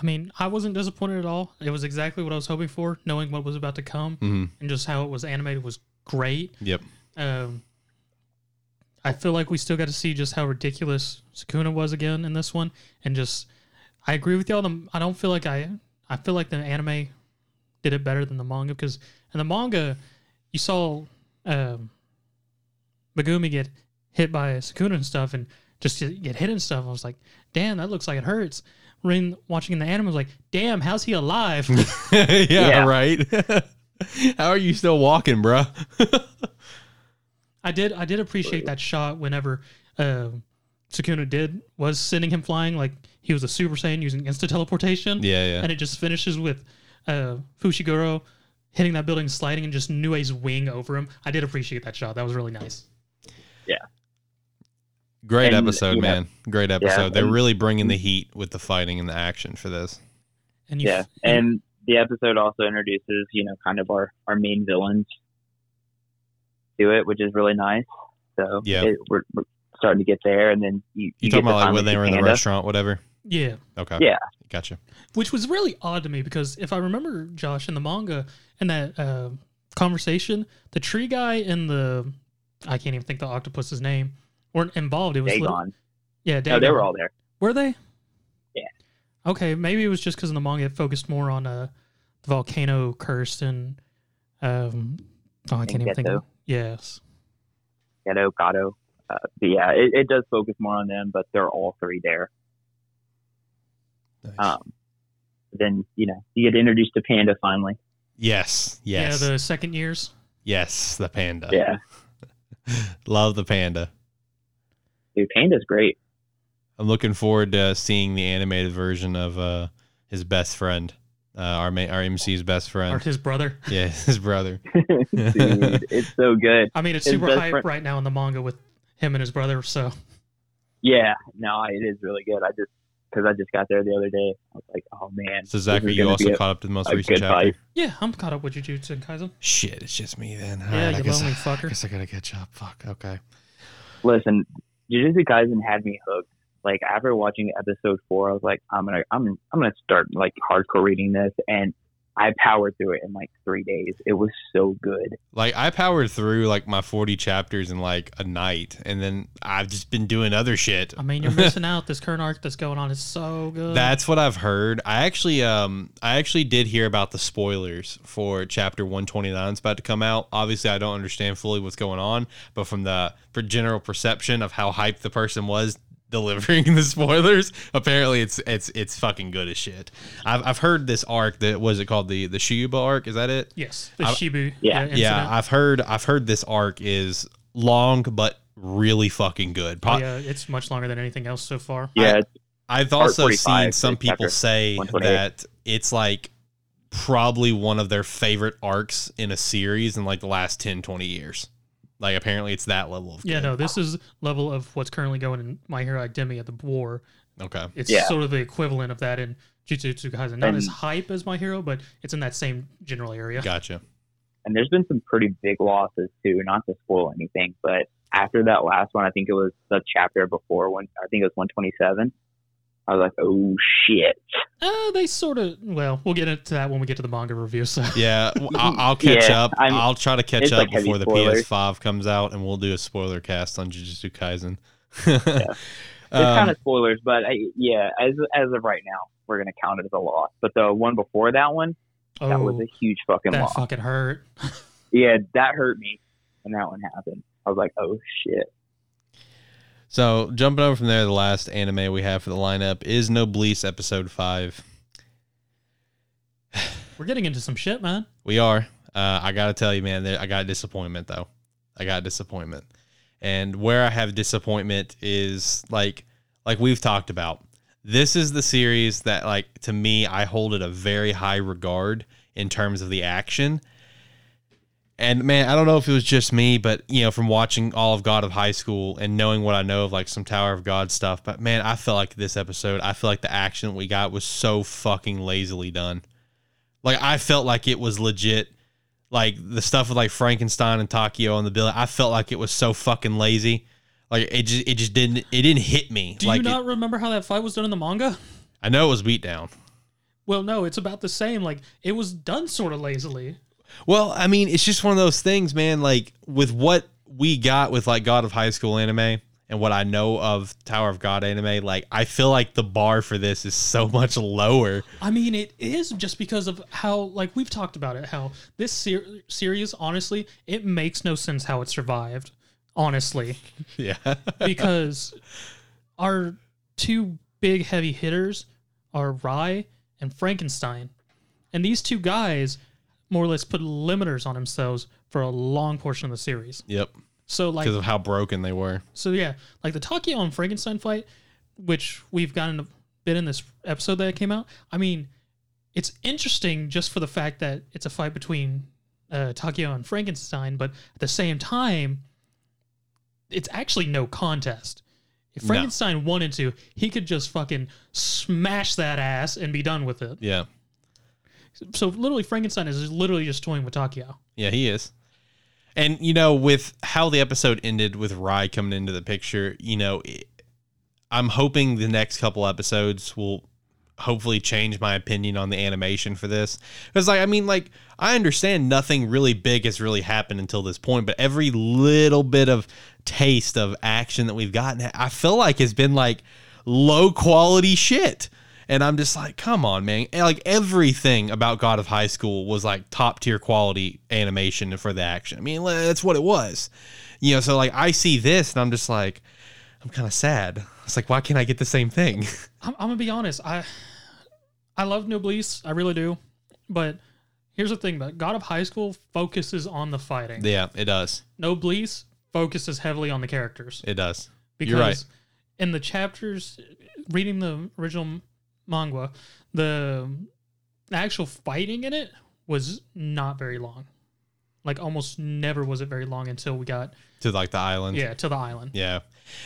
[SPEAKER 2] I mean, I wasn't disappointed at all. It was exactly what I was hoping for, knowing what was about to come, mm-hmm. and just how it was animated was great.
[SPEAKER 1] Yep.
[SPEAKER 2] Um, I feel like we still got to see just how ridiculous Sukuna was again in this one, and just I agree with y'all. I don't feel like I I feel like the anime did it better than the manga because in the manga you saw um, Megumi get hit by Sukuna and stuff, and just get hit and stuff. I was like, damn, that looks like it hurts when watching in the anime, was like, damn, how's he alive? (laughs)
[SPEAKER 1] yeah, yeah, right. (laughs) How are you still walking, bro?
[SPEAKER 2] I did I did appreciate that shot whenever uh, Sukuna did was sending him flying like he was a Super Saiyan using instant teleportation.
[SPEAKER 1] Yeah, yeah.
[SPEAKER 2] And it just finishes with uh, Fushiguro hitting that building, sliding, and just Nue's wing over him. I did appreciate that shot. That was really nice.
[SPEAKER 3] Yeah.
[SPEAKER 1] Great and, episode, man. Know, Great episode. Yeah, They're and, really bringing the heat with the fighting and the action for this.
[SPEAKER 3] And yeah, and the episode also introduces, you know, kind of our our main villains to it, which is really nice. So yeah, it, we're, we're starting to get there, and then you, you,
[SPEAKER 1] you talking about like when they were in the restaurant, whatever.
[SPEAKER 2] Yeah.
[SPEAKER 1] Okay.
[SPEAKER 3] Yeah.
[SPEAKER 1] Gotcha.
[SPEAKER 2] Which was really odd to me because if I remember, Josh, in the manga, in that uh, conversation, the tree guy and the I can't even think the octopus's name weren't involved. It was
[SPEAKER 3] Dagon.
[SPEAKER 2] yeah, Dagon.
[SPEAKER 3] No, they were all there.
[SPEAKER 2] Were they?
[SPEAKER 3] Yeah.
[SPEAKER 2] Okay, maybe it was just because in the manga it focused more on uh, the volcano curse and um, oh, I can't even think. Of, yes.
[SPEAKER 3] Geto, Gato. Uh, but yeah, it, it does focus more on them, but they're all three there. Nice. Um, then you know you get introduced to Panda finally.
[SPEAKER 1] Yes. Yes.
[SPEAKER 2] Yeah, the second years.
[SPEAKER 1] Yes, the panda.
[SPEAKER 3] Yeah. (laughs)
[SPEAKER 1] Love the panda.
[SPEAKER 3] Dude, Panda's great.
[SPEAKER 1] I'm looking forward to seeing the animated version of uh, his best friend, uh, our ma- our MC's best friend,
[SPEAKER 2] or his brother. (laughs)
[SPEAKER 1] Yeah, his brother. (laughs)
[SPEAKER 3] Dude, it's so good.
[SPEAKER 2] I mean, it's his super hype friend. right now in the manga with him and his brother. So.
[SPEAKER 3] Yeah, no, it is really good. I just because I just got there the other day. I was like, oh man.
[SPEAKER 1] So Zachary, you also caught up to the most recent chapter. Fight.
[SPEAKER 2] Yeah, I'm caught up with Jujutsu Kaisen.
[SPEAKER 1] Shit, it's just me then.
[SPEAKER 2] Yeah, right, you I guess, lonely fucker.
[SPEAKER 1] I guess I gotta catch up. Fuck. Okay.
[SPEAKER 3] Listen, Jujutsu Kaisen had me hooked. Like after watching episode four, I was like, I'm gonna, I'm, I'm gonna start like hardcore reading this, and I powered through it in like three days. It was so good.
[SPEAKER 1] Like I powered through like my 40 chapters in like a night, and then I've just been doing other shit.
[SPEAKER 2] I mean, you're missing out. This current arc that's going on is so good.
[SPEAKER 1] That's what I've heard. I actually, um, I actually did hear about the spoilers for chapter 129. It's about to come out. Obviously, I don't understand fully what's going on, but from the for general perception of how hyped the person was delivering (laughs) the spoilers. Apparently, it's it's it's fucking good as shit. I've, I've heard this arc that was it called the the Shiba arc? Is that it?
[SPEAKER 2] Yes, the I've, Shibu.
[SPEAKER 3] Yeah,
[SPEAKER 1] yeah. I've heard I've heard this arc is long but really fucking good.
[SPEAKER 2] Po- oh, yeah, it's much longer than anything else so far.
[SPEAKER 3] Yeah,
[SPEAKER 1] I, have also seen some people say that it's like probably one of their favorite arcs in a series in like the last 10 20 years like apparently it's that level of.
[SPEAKER 2] Yeah, good. no, this is level of what's currently going in My Hero Academia, at the war.
[SPEAKER 1] Okay.
[SPEAKER 2] It's yeah. sort of the equivalent of that in Jujutsu Kaisen. Not and, as hype as My Hero, but it's in that same general area.
[SPEAKER 1] Gotcha.
[SPEAKER 3] And there's been some pretty big losses too. Not to spoil anything, but after that last one, I think it was the chapter before one I think it was 127. I was like, oh shit.
[SPEAKER 2] Uh, they sort of. Well, we'll get into that when we get to the manga review. So (laughs)
[SPEAKER 1] yeah, I'll, (laughs) I'll catch yeah, up. i will try to catch up like before the PS5 comes out, and we'll do a spoiler cast on Jujutsu Kaisen.
[SPEAKER 3] yeah. (laughs) It's um, kind of spoilers, but I, yeah, as as of right now, we're gonna count it as a loss. But the one before that one, That was
[SPEAKER 2] Oh,
[SPEAKER 3] a huge fucking
[SPEAKER 2] that
[SPEAKER 3] loss.
[SPEAKER 2] fucking hurt.
[SPEAKER 3] yeah, that hurt me when that one happened. I was like, oh shit.
[SPEAKER 1] So jumping over from there, the last anime we have for the lineup is Noblesse episode five. (sighs)
[SPEAKER 2] We're getting into some shit, man.
[SPEAKER 1] We are. Uh, I gotta tell you, man, I got disappointment though. I got disappointment, and where I have disappointment is like, like we've talked about. This is the series that, like, to me, I hold it a very high regard in terms of the action. And man, I don't know if it was just me, but you know, from watching all of God of High School and knowing what I know of like some Tower of God stuff, but man, I feel like this episode, I feel like the action we got was so fucking lazily done. Like I felt like it was legit. Like the stuff with like Frankenstein and Takio on the bill, I felt like it was so fucking lazy. Like it just it just didn't it didn't hit me.
[SPEAKER 2] Do
[SPEAKER 1] like
[SPEAKER 2] you not
[SPEAKER 1] it-
[SPEAKER 2] remember how that fight was done in the manga?
[SPEAKER 1] I know it was beat down.
[SPEAKER 2] Well, no, it's about the same. Like it was done sort of lazily.
[SPEAKER 1] Well, I mean, it's just one of those things, man. Like with what we got with like God of High School anime and what I know of Tower of God anime, like I feel like the bar for this is so much lower.
[SPEAKER 2] I mean, it is just because of how, like we've talked about it, how this ser- series, honestly, it makes no sense how it survived. Honestly, (laughs)
[SPEAKER 1] Yeah. (laughs)
[SPEAKER 2] because our two big heavy hitters are Rai and Frankenstein. And these two guys more or less put limiters on themselves for a long portion of the series.
[SPEAKER 1] yep.
[SPEAKER 2] So like
[SPEAKER 1] Because of how broken they were.
[SPEAKER 2] so yeah, like the Takeo and Frankenstein fight, which we've gotten a bit in this episode that came out. I mean, it's interesting just for the fact that it's a fight between uh, Takeo and Frankenstein, but at the same time, it's actually no contest. If
[SPEAKER 1] No.
[SPEAKER 2] Frankenstein wanted to, he could just fucking smash that ass and be done with it.
[SPEAKER 1] Yeah.
[SPEAKER 2] So literally, Frankenstein is literally just toying with Takeo.
[SPEAKER 1] Yeah, he is. And you know, with how the episode ended with Rai coming into the picture, you know, I'm hoping the next couple episodes will hopefully change my opinion on the animation for this. Because like I mean, like I understand nothing really big has really happened until this point, but every little bit of taste of action that we've gotten, I feel like has been like low quality shit. And I'm just like, come on, man. And, like everything about God of High School was like top tier quality animation for the action. I mean, that's what it was. You know, so like I see this and I'm just like, I'm kind of sad. It's like, why can't I get the same thing? (laughs)
[SPEAKER 2] I'm, I'm gonna be honest. I I love Noblesse, I really do. But here's the thing: that God of High School focuses on the fighting.
[SPEAKER 1] yeah, it does.
[SPEAKER 2] Noblesse focuses heavily on the characters
[SPEAKER 1] It does.
[SPEAKER 2] because
[SPEAKER 1] You're right.
[SPEAKER 2] in the chapters, reading the original manga, the actual fighting in it was not very long. Like almost never was it very long until we got
[SPEAKER 1] To like the island.
[SPEAKER 2] yeah to the island.
[SPEAKER 1] Yeah.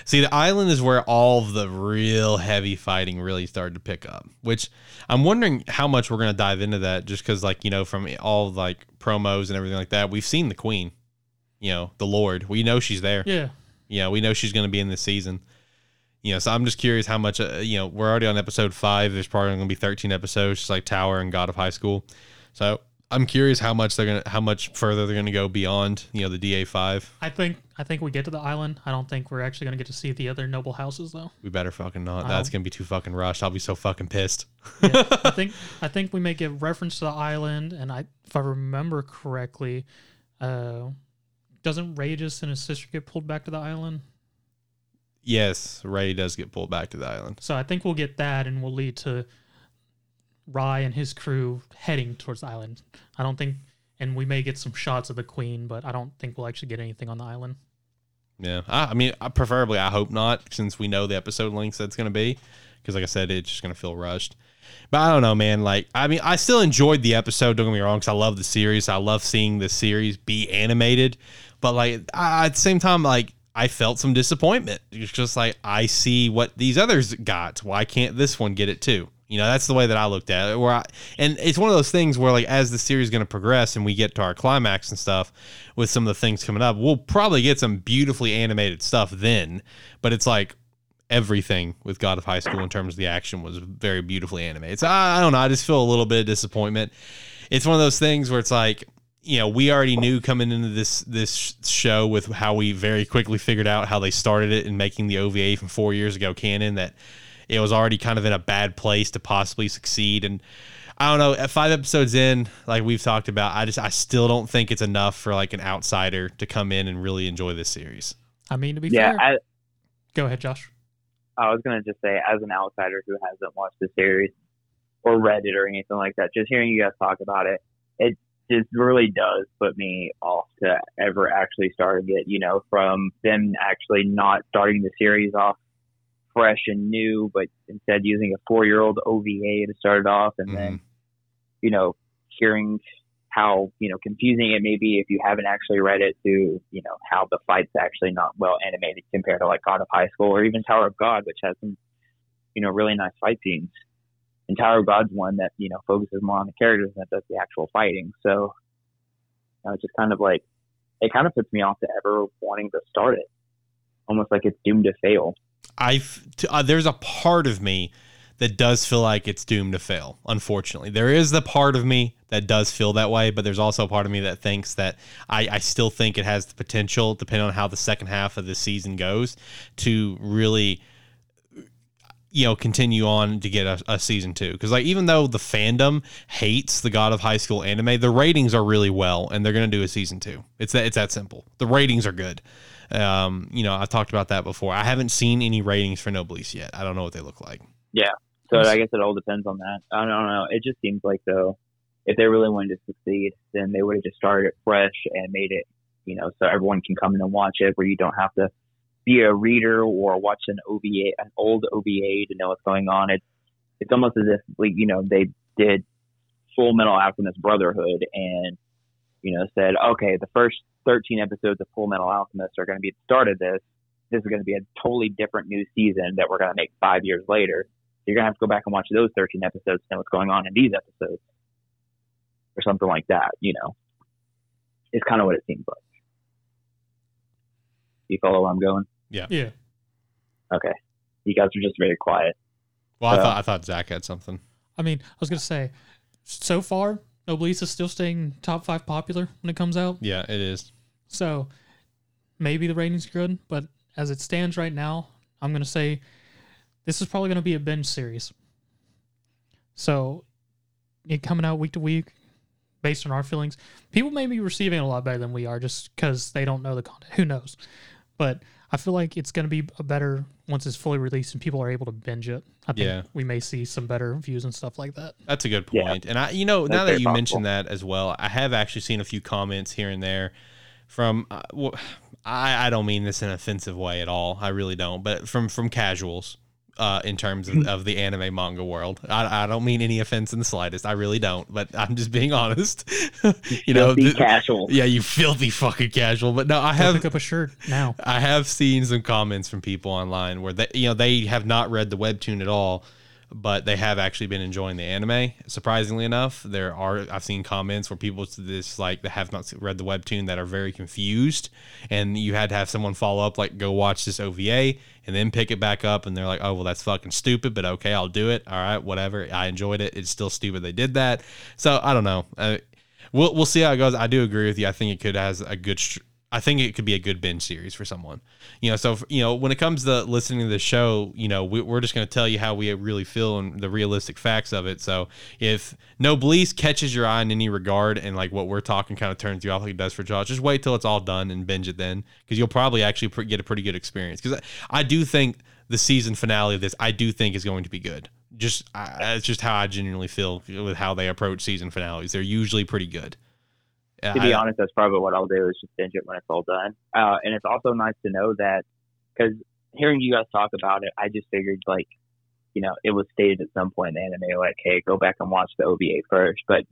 [SPEAKER 1] See, the island is where all the real heavy fighting really started to pick up, which I'm wondering how much we're going to dive into that just because, like, you know, from all like promos and everything like that, we've seen the queen, you know, the Lord. We know she's there.
[SPEAKER 2] Yeah,
[SPEAKER 1] Yeah, we know she's going to be in this season. You know, so I'm just curious how much, uh, you know, we're already on episode five. There's probably going to be 13 episodes, just like Tower and God of High School. So I'm curious how much they're going to, how much further they're going to go beyond, you know, the DA5.
[SPEAKER 2] I think I think we get to the island. I don't think we're actually gonna get to see the other noble houses though.
[SPEAKER 1] We better fucking not.
[SPEAKER 2] I
[SPEAKER 1] That's gonna be too fucking rushed. I'll be so fucking pissed.
[SPEAKER 2] Yeah, (laughs) I think I think we may give reference to the island, and I, if I remember correctly, uh, doesn't Regis and his sister get pulled back to the island?
[SPEAKER 1] Yes, Ray does get pulled back to the island.
[SPEAKER 2] So I think we'll get that, and we'll lead to Rai and his crew heading towards the island. I don't think, and we may get some shots of the queen, but I don't think we'll actually get anything on the island.
[SPEAKER 1] Yeah, I, I mean, I, preferably I hope not, since we know the episode length that's gonna be. Because like I said, it's just gonna feel rushed. But I don't know, man. Like, I mean, I still enjoyed the episode. Don't get me wrong, because I love the series. I love seeing the series be animated. But like I, at the same time, like I felt some disappointment. It's just like I see what these others got. Why can't this one get it too? You know, that's the way that I looked at it. Where I, and it's one of those things where like as the series is going to progress and we get to our climax and stuff with some of the things coming up, we'll probably get some beautifully animated stuff then. But it's like everything with God of High School in terms of the action was very beautifully animated. So I, I don't know. I just feel a little bit of disappointment. It's one of those things where it's like, you know, we already knew coming into this this show with how we very quickly figured out how they started it and making the OVA from four years ago canon that it was already kind of in a bad place to possibly succeed. And I don't know. At five episodes in, like we've talked about, I just I still don't think it's enough for like an outsider to come in and really enjoy this series.
[SPEAKER 2] I mean, to be
[SPEAKER 3] Yeah,
[SPEAKER 2] fair,
[SPEAKER 3] I,
[SPEAKER 2] go ahead, Josh.
[SPEAKER 3] I was gonna just say, as an outsider who hasn't watched the series or read it or anything like that, just hearing you guys talk about it, it just really does put me off to ever actually starting it. You know, from them actually not starting the series off fresh and new, but instead using a four-year-old OVA to start it off, and then mm-hmm. you know, hearing how you know confusing it may be if you haven't actually read it to you know how the fight's actually not well animated compared to like God of High School or even Tower of God, which has some you know really nice fight scenes. And Tower of God's one that you know focuses more on the characters than does the actual fighting. So know, it's just kind of like it kind of puts me off to ever wanting to start it, almost like it's doomed to fail.
[SPEAKER 1] I uh, there's a part of me that does feel like it's doomed to fail. Unfortunately, there is the part of me that does feel that way, but there's also a part of me that thinks that I, I still think it has the potential, depending on how the second half of the season goes, to really you know continue on to get a, a season two. Because like even though the fandom hates the god of high school anime the ratings are really well and they're going to do a season two. It's that it's that simple. The ratings are good. Um you know i've talked about that before. I haven't seen any ratings for noblesse yet. I don't know what they look like. Yeah.
[SPEAKER 3] So I guess it all depends on that. I don't know. It just seems like though, if they really wanted to succeed, then they would have just started it fresh and made it, you know, so everyone can come in and watch it, where you don't have to be a reader or watch an OVA, an old OVA to know what's going on. It's it's almost as if like you know they did Full Metal Alchemist Brotherhood and you know said, okay, the first 13 episodes of Full Metal Alchemist are going to be the start of this. This is going to be a totally different new season that we're going to make five years later. You're gonna have to go back and watch those 13 episodes to know what's going on in these episodes, or something like that. You know, it's kind of what it seems like. You follow where I'm going?
[SPEAKER 2] Yeah. Yeah.
[SPEAKER 3] Okay. You guys are just very quiet.
[SPEAKER 1] well i
[SPEAKER 3] uh,
[SPEAKER 1] thought i thought zach had something
[SPEAKER 2] I mean, I was gonna say, so far, Noblesse is still staying top five popular when it comes out.
[SPEAKER 1] yeah it is
[SPEAKER 2] So maybe the ratings are good, but as it stands right now, I'm gonna say this is probably gonna be a binge series. So it coming out week to week, based on our feelings, people may be receiving a lot better than we are, just because they don't know the content. Who knows? But I feel like it's gonna be a better once it's fully released and people are able to binge it. I think
[SPEAKER 1] Yeah.
[SPEAKER 2] we may see some better views and stuff like that.
[SPEAKER 1] That's a good
[SPEAKER 3] Yeah.
[SPEAKER 1] point. And I, you know, now that you
[SPEAKER 3] possible.
[SPEAKER 1] mentioned that as well, I have actually seen a few comments here and there from. Uh, well, I I don't mean this in an offensive way at all. I really don't. But from from casuals. Uh, in terms of, of the anime manga world, I, I don't mean any offense in the slightest. I really don't, but I'm just being honest. (laughs) you know,
[SPEAKER 3] Filthy
[SPEAKER 1] th-
[SPEAKER 3] casual.
[SPEAKER 1] yeah, you filthy fucking casual. But no, I have
[SPEAKER 2] pick up a shirt now.
[SPEAKER 1] I have seen some comments from people online where they, you know, they have not read the webtoon at all, but they have actually been enjoying the anime. Surprisingly enough, there are I've seen comments where people to this like that have not read the webtoon that are very confused, and you had to have someone follow up like go watch this OVA and then pick it back up, and they're like, oh well, that's fucking stupid, but okay, I'll do it. All right, whatever. I enjoyed it. It's still stupid they did that. So I don't know. Uh, we'll we'll see how it goes. I do agree with you. I think it could has a good. I think it could be a good binge series for someone. You know, so you know when it comes to listening to the show, you know we, we're just going to tell you how we really feel and the realistic facts of it. So if Noblesse catches your eye in any regard and like what we're talking kind of turns you off like it does for Josh, just wait till it's all done and binge it then because you'll probably actually pr- get a pretty good experience. Because I, I do think the season finale of this, I do think is going to be good. Just I, that's just how I genuinely feel with how they approach season finales. They're usually pretty good.
[SPEAKER 3] To be
[SPEAKER 1] I-
[SPEAKER 3] honest, that's probably what I'll do is just binge it when it's all done. Uh, and it's also nice to know that because hearing you guys talk about it, I just figured like, you know, it was stated at some point in the anime like, hey, go back and watch the OVA first. But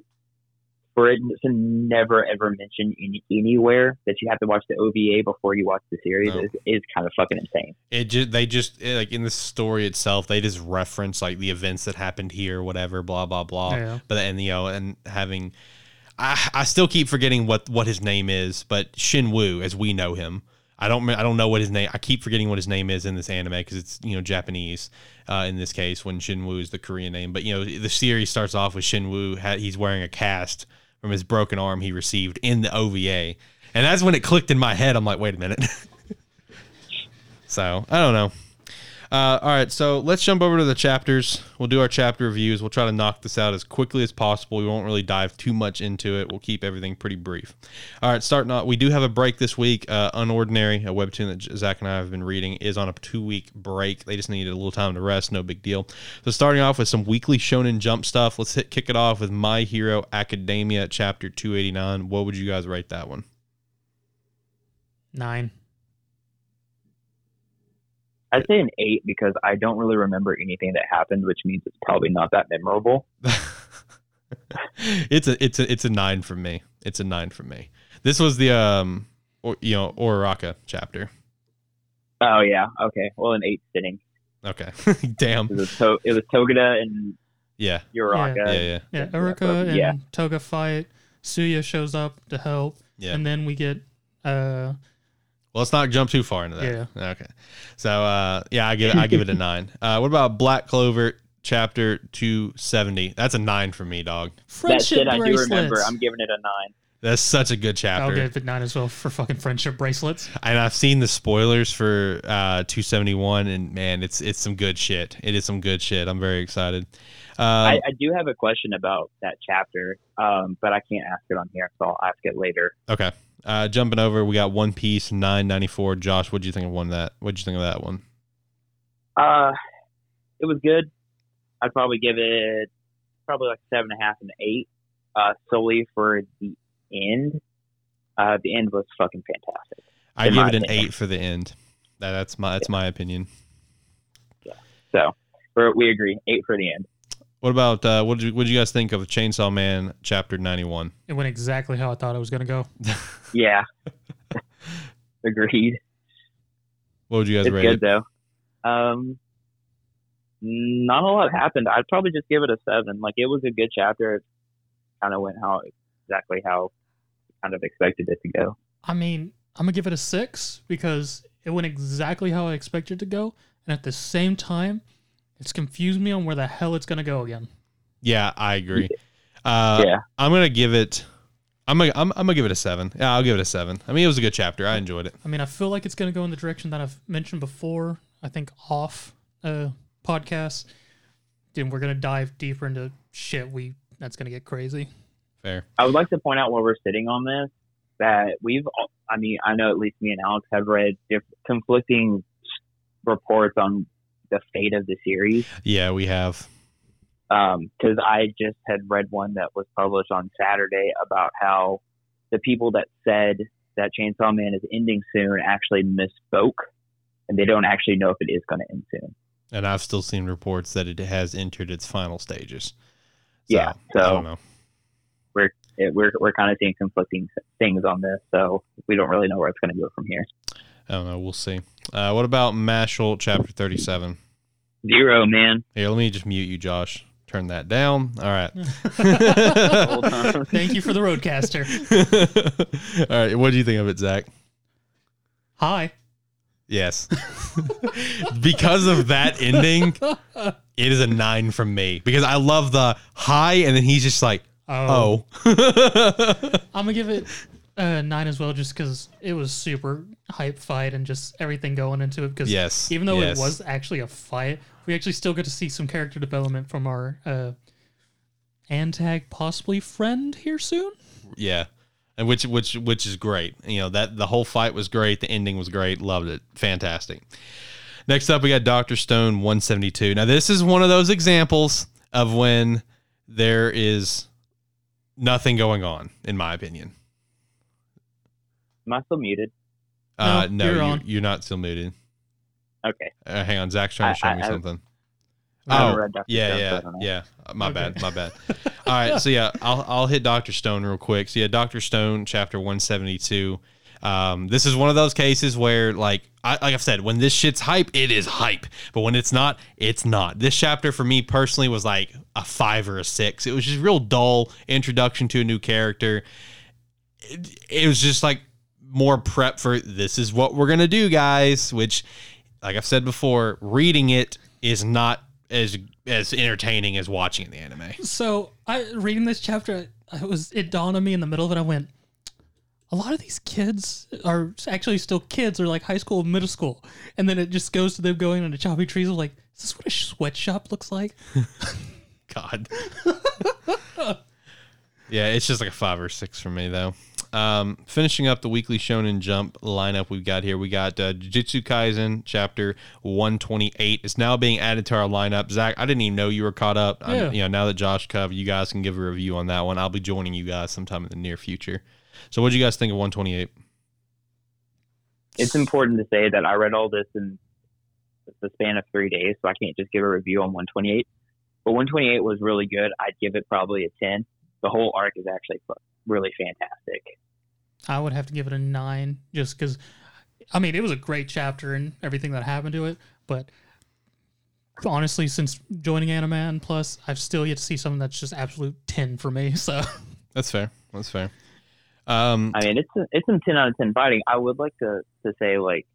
[SPEAKER 3] for it to never ever mention any, anywhere that you have to watch the OVA before you watch the series
[SPEAKER 1] No.
[SPEAKER 3] is, is kind of fucking insane.
[SPEAKER 1] it just they just eh, like in the story itself they just reference like the events that happened here whatever blah blah blah
[SPEAKER 2] Yeah.
[SPEAKER 1] but and you know and having I, I still keep forgetting what what his name is but Shin Woo as we know him. I don't I don't know what his name I keep forgetting what his name is in this anime because it's you know Japanese uh, in this case when Shin Woo is the Korean name. But you know the series starts off with Shin Woo he's wearing a cast from his broken arm he received in the OVA and that's when it clicked in my head. I'm like wait a minute. (laughs) So I don't know Uh, all right, so let's jump over to the chapters. We'll do our chapter reviews. We'll try to knock this out as quickly as possible. We won't really dive too much into it. We'll keep everything pretty brief. All right, starting off, we do have a break this week. Uh, Unordinary, a webtoon that Zach and I have been reading, is on a two week break. They just needed a little time to rest. No big deal. So starting off with some weekly Shonen Jump stuff. Let's hit kick it off with My Hero Academia, chapter two eighty nine. What would you guys rate that one?
[SPEAKER 2] Nine.
[SPEAKER 3] I'd say an eight because I don't really remember anything that happened, which means it's probably not that memorable. (laughs)
[SPEAKER 1] it's a it's a it's a nine from me. It's a nine from me. This was the um or, you know Uraraka chapter.
[SPEAKER 3] Oh yeah, okay. Well, an eight sitting.
[SPEAKER 1] Okay, (laughs) damn.
[SPEAKER 3] It was, to- it was Togeda and
[SPEAKER 1] Yeah,
[SPEAKER 3] Uraraka.
[SPEAKER 1] yeah, yeah,
[SPEAKER 2] Yeah, Urika and
[SPEAKER 3] Yeah.
[SPEAKER 2] Toga fight. Tsuyu shows up to help,
[SPEAKER 1] yeah.
[SPEAKER 2] and then we get uh
[SPEAKER 1] Well, let's not jump too far into that. Yeah. Okay. So uh, yeah, I give it, I give it a (laughs) nine. Uh, what about Black Clover chapter two seventy? That's a nine for me, dog.
[SPEAKER 3] That
[SPEAKER 2] friendship
[SPEAKER 3] shit I do
[SPEAKER 2] bracelets.
[SPEAKER 3] remember. I'm giving it a nine.
[SPEAKER 1] That's such a good chapter.
[SPEAKER 2] I'll give it nine as well for fucking friendship bracelets.
[SPEAKER 1] and I've seen the spoilers for uh, 271, and man, it's it's some good shit. It is some good shit. I'm very excited. Um,
[SPEAKER 3] I, I do have a question about that chapter, um, but I can't ask it on here, so I'll ask it later.
[SPEAKER 1] okay, uh, jumping over, we got One Piece 994. Josh, what do you think of one that? What do you think of that one?
[SPEAKER 3] Uh, it was good. I'd probably give it probably like seven and a half and eight, uh, solely for the end. Uh, the end was fucking fantastic.
[SPEAKER 1] I give it an
[SPEAKER 3] opinion.
[SPEAKER 1] eight for the end. That, that's my that's my opinion.
[SPEAKER 3] Yeah. So we agree, eight for the end.
[SPEAKER 1] What about uh, what did you, what did you guys think of Chainsaw Man chapter 91?
[SPEAKER 2] It went exactly how I thought it was gonna go. (laughs)
[SPEAKER 3] Yeah, (laughs) agreed.
[SPEAKER 1] What would you guys
[SPEAKER 3] It's
[SPEAKER 1] rate
[SPEAKER 3] good
[SPEAKER 1] it?
[SPEAKER 3] though. Um, not a lot happened. I'd probably just give it a seven. Like it was a good chapter. It kind of went how exactly how I kind of expected it to go.
[SPEAKER 2] I mean, I'm gonna give it a six because it went exactly how I expected it to go, and at the same time, it's confused me on where the hell it's gonna go again.
[SPEAKER 1] Yeah, I agree. Uh,
[SPEAKER 3] yeah,
[SPEAKER 1] I'm gonna give it. I'm gonna I'm, I'm gonna give it a seven. Yeah, I'll give it a seven. I mean, it was a good chapter. I enjoyed it.
[SPEAKER 2] I mean, I feel like it's gonna go in the direction that I've mentioned before. I think off uh podcast, then we're gonna dive deeper into shit. We that's gonna get crazy.
[SPEAKER 1] Fair.
[SPEAKER 3] I would like to point out while we're sitting on this that we've. I mean, I know at least me and Alex have read diff- conflicting reports on the fate of the series.
[SPEAKER 1] Yeah, we have.
[SPEAKER 3] Um, because I just had read one that was published on Saturday about how the people that said that Chainsaw Man is ending soon actually misspoke, and they don't actually know if it is going to end soon.
[SPEAKER 1] And I've still seen reports that it has entered its final stages.
[SPEAKER 3] Yeah,
[SPEAKER 1] I
[SPEAKER 3] so-
[SPEAKER 1] don't know.
[SPEAKER 3] It, we're we're kind of seeing conflicting things on this, so we don't really know where it's going to go from here.
[SPEAKER 1] I don't know. We'll see. Uh, what about Mashle chapter 37?
[SPEAKER 3] Zero, man.
[SPEAKER 1] Here, let me just mute you, Josh. Turn that down. All right. (laughs)
[SPEAKER 2] Thank you for the RØDECaster. (laughs)
[SPEAKER 1] All right. What do you think of it, Zach?
[SPEAKER 2] Hi.
[SPEAKER 1] Yes. (laughs) because of that ending, it is a nine from me. Because I love the high, and then he's just like,
[SPEAKER 2] Oh,
[SPEAKER 1] oh.
[SPEAKER 2] I'm gonna give it a nine as well, just because it was super hype fight and just everything going into it. Because
[SPEAKER 1] yes.
[SPEAKER 2] even though
[SPEAKER 1] yes.
[SPEAKER 2] it was actually a fight, we actually still get to see some character development from our uh, antag, possibly friend here soon.
[SPEAKER 1] Yeah. And which which which is great. You know, that the whole fight was great, the ending was great, loved it. Fantastic. Next up we got Dr. Stone 172. Now this is one of those examples of when there is nothing going on, in my opinion.
[SPEAKER 3] Am I still muted?
[SPEAKER 1] Uh,
[SPEAKER 2] No,
[SPEAKER 1] no,
[SPEAKER 2] you're
[SPEAKER 1] you're,
[SPEAKER 2] on.
[SPEAKER 1] you're not still muted.
[SPEAKER 3] Okay.
[SPEAKER 1] Uh, hang on, Zach's trying to show
[SPEAKER 3] I-
[SPEAKER 1] me
[SPEAKER 3] I-
[SPEAKER 1] something.
[SPEAKER 3] I
[SPEAKER 1] Oh, yeah,
[SPEAKER 3] Stone,
[SPEAKER 1] yeah, yeah. My
[SPEAKER 2] Okay.
[SPEAKER 1] bad, my bad. (laughs) All right, so yeah, I'll I'll hit Doctor Stone real quick. So yeah, Doctor Stone, chapter one seventy two. Um, this is one of those cases where, like, I, like I've said, when this shit's hype, it is hype. But when it's not, it's not. This chapter for me personally was like a five or a six. It was just real dull introduction to a new character. It, it was just like more prep for this is what we're gonna do, guys. Which, like I've said before, reading it is not as as entertaining as watching the anime.
[SPEAKER 2] So I reading this chapter, I was it dawned on me in the middle of it. I went, a lot of these kids are actually still kids or like high school, middle school, and then it just goes to them going into choppy trees. I'm like, is this what a sweatshop looks like? (laughs)
[SPEAKER 1] God. (laughs) yeah, it's just like a five or six for me though. Um, finishing up the weekly Shonen Jump lineup we've got here, we got uh, Jujutsu Kaisen chapter 128. It's now being added to our lineup. Zach, I didn't even know you were caught up.
[SPEAKER 2] Yeah.
[SPEAKER 1] I'm, you know, now that Josh covered, you guys can give a review on that one. I'll be joining you guys sometime in the near future. So, what do you guys think of 128?
[SPEAKER 3] It's important to say that I read all this in the span of three days, so I can't just give a review on 128. But 128 was really good. I'd give it probably a 10. The whole arc is actually fu- really fantastic.
[SPEAKER 2] I would have to give it a nine, just because. I mean, it was a great chapter and everything that happened to it, but honestly, since joining Animan Plus, I've still yet to see something that's just absolute ten for me. (laughs) So
[SPEAKER 1] That's fair. That's fair. Um,
[SPEAKER 3] I mean, it's a, it's some 10 out of 10 fighting. I would like to, to say, like,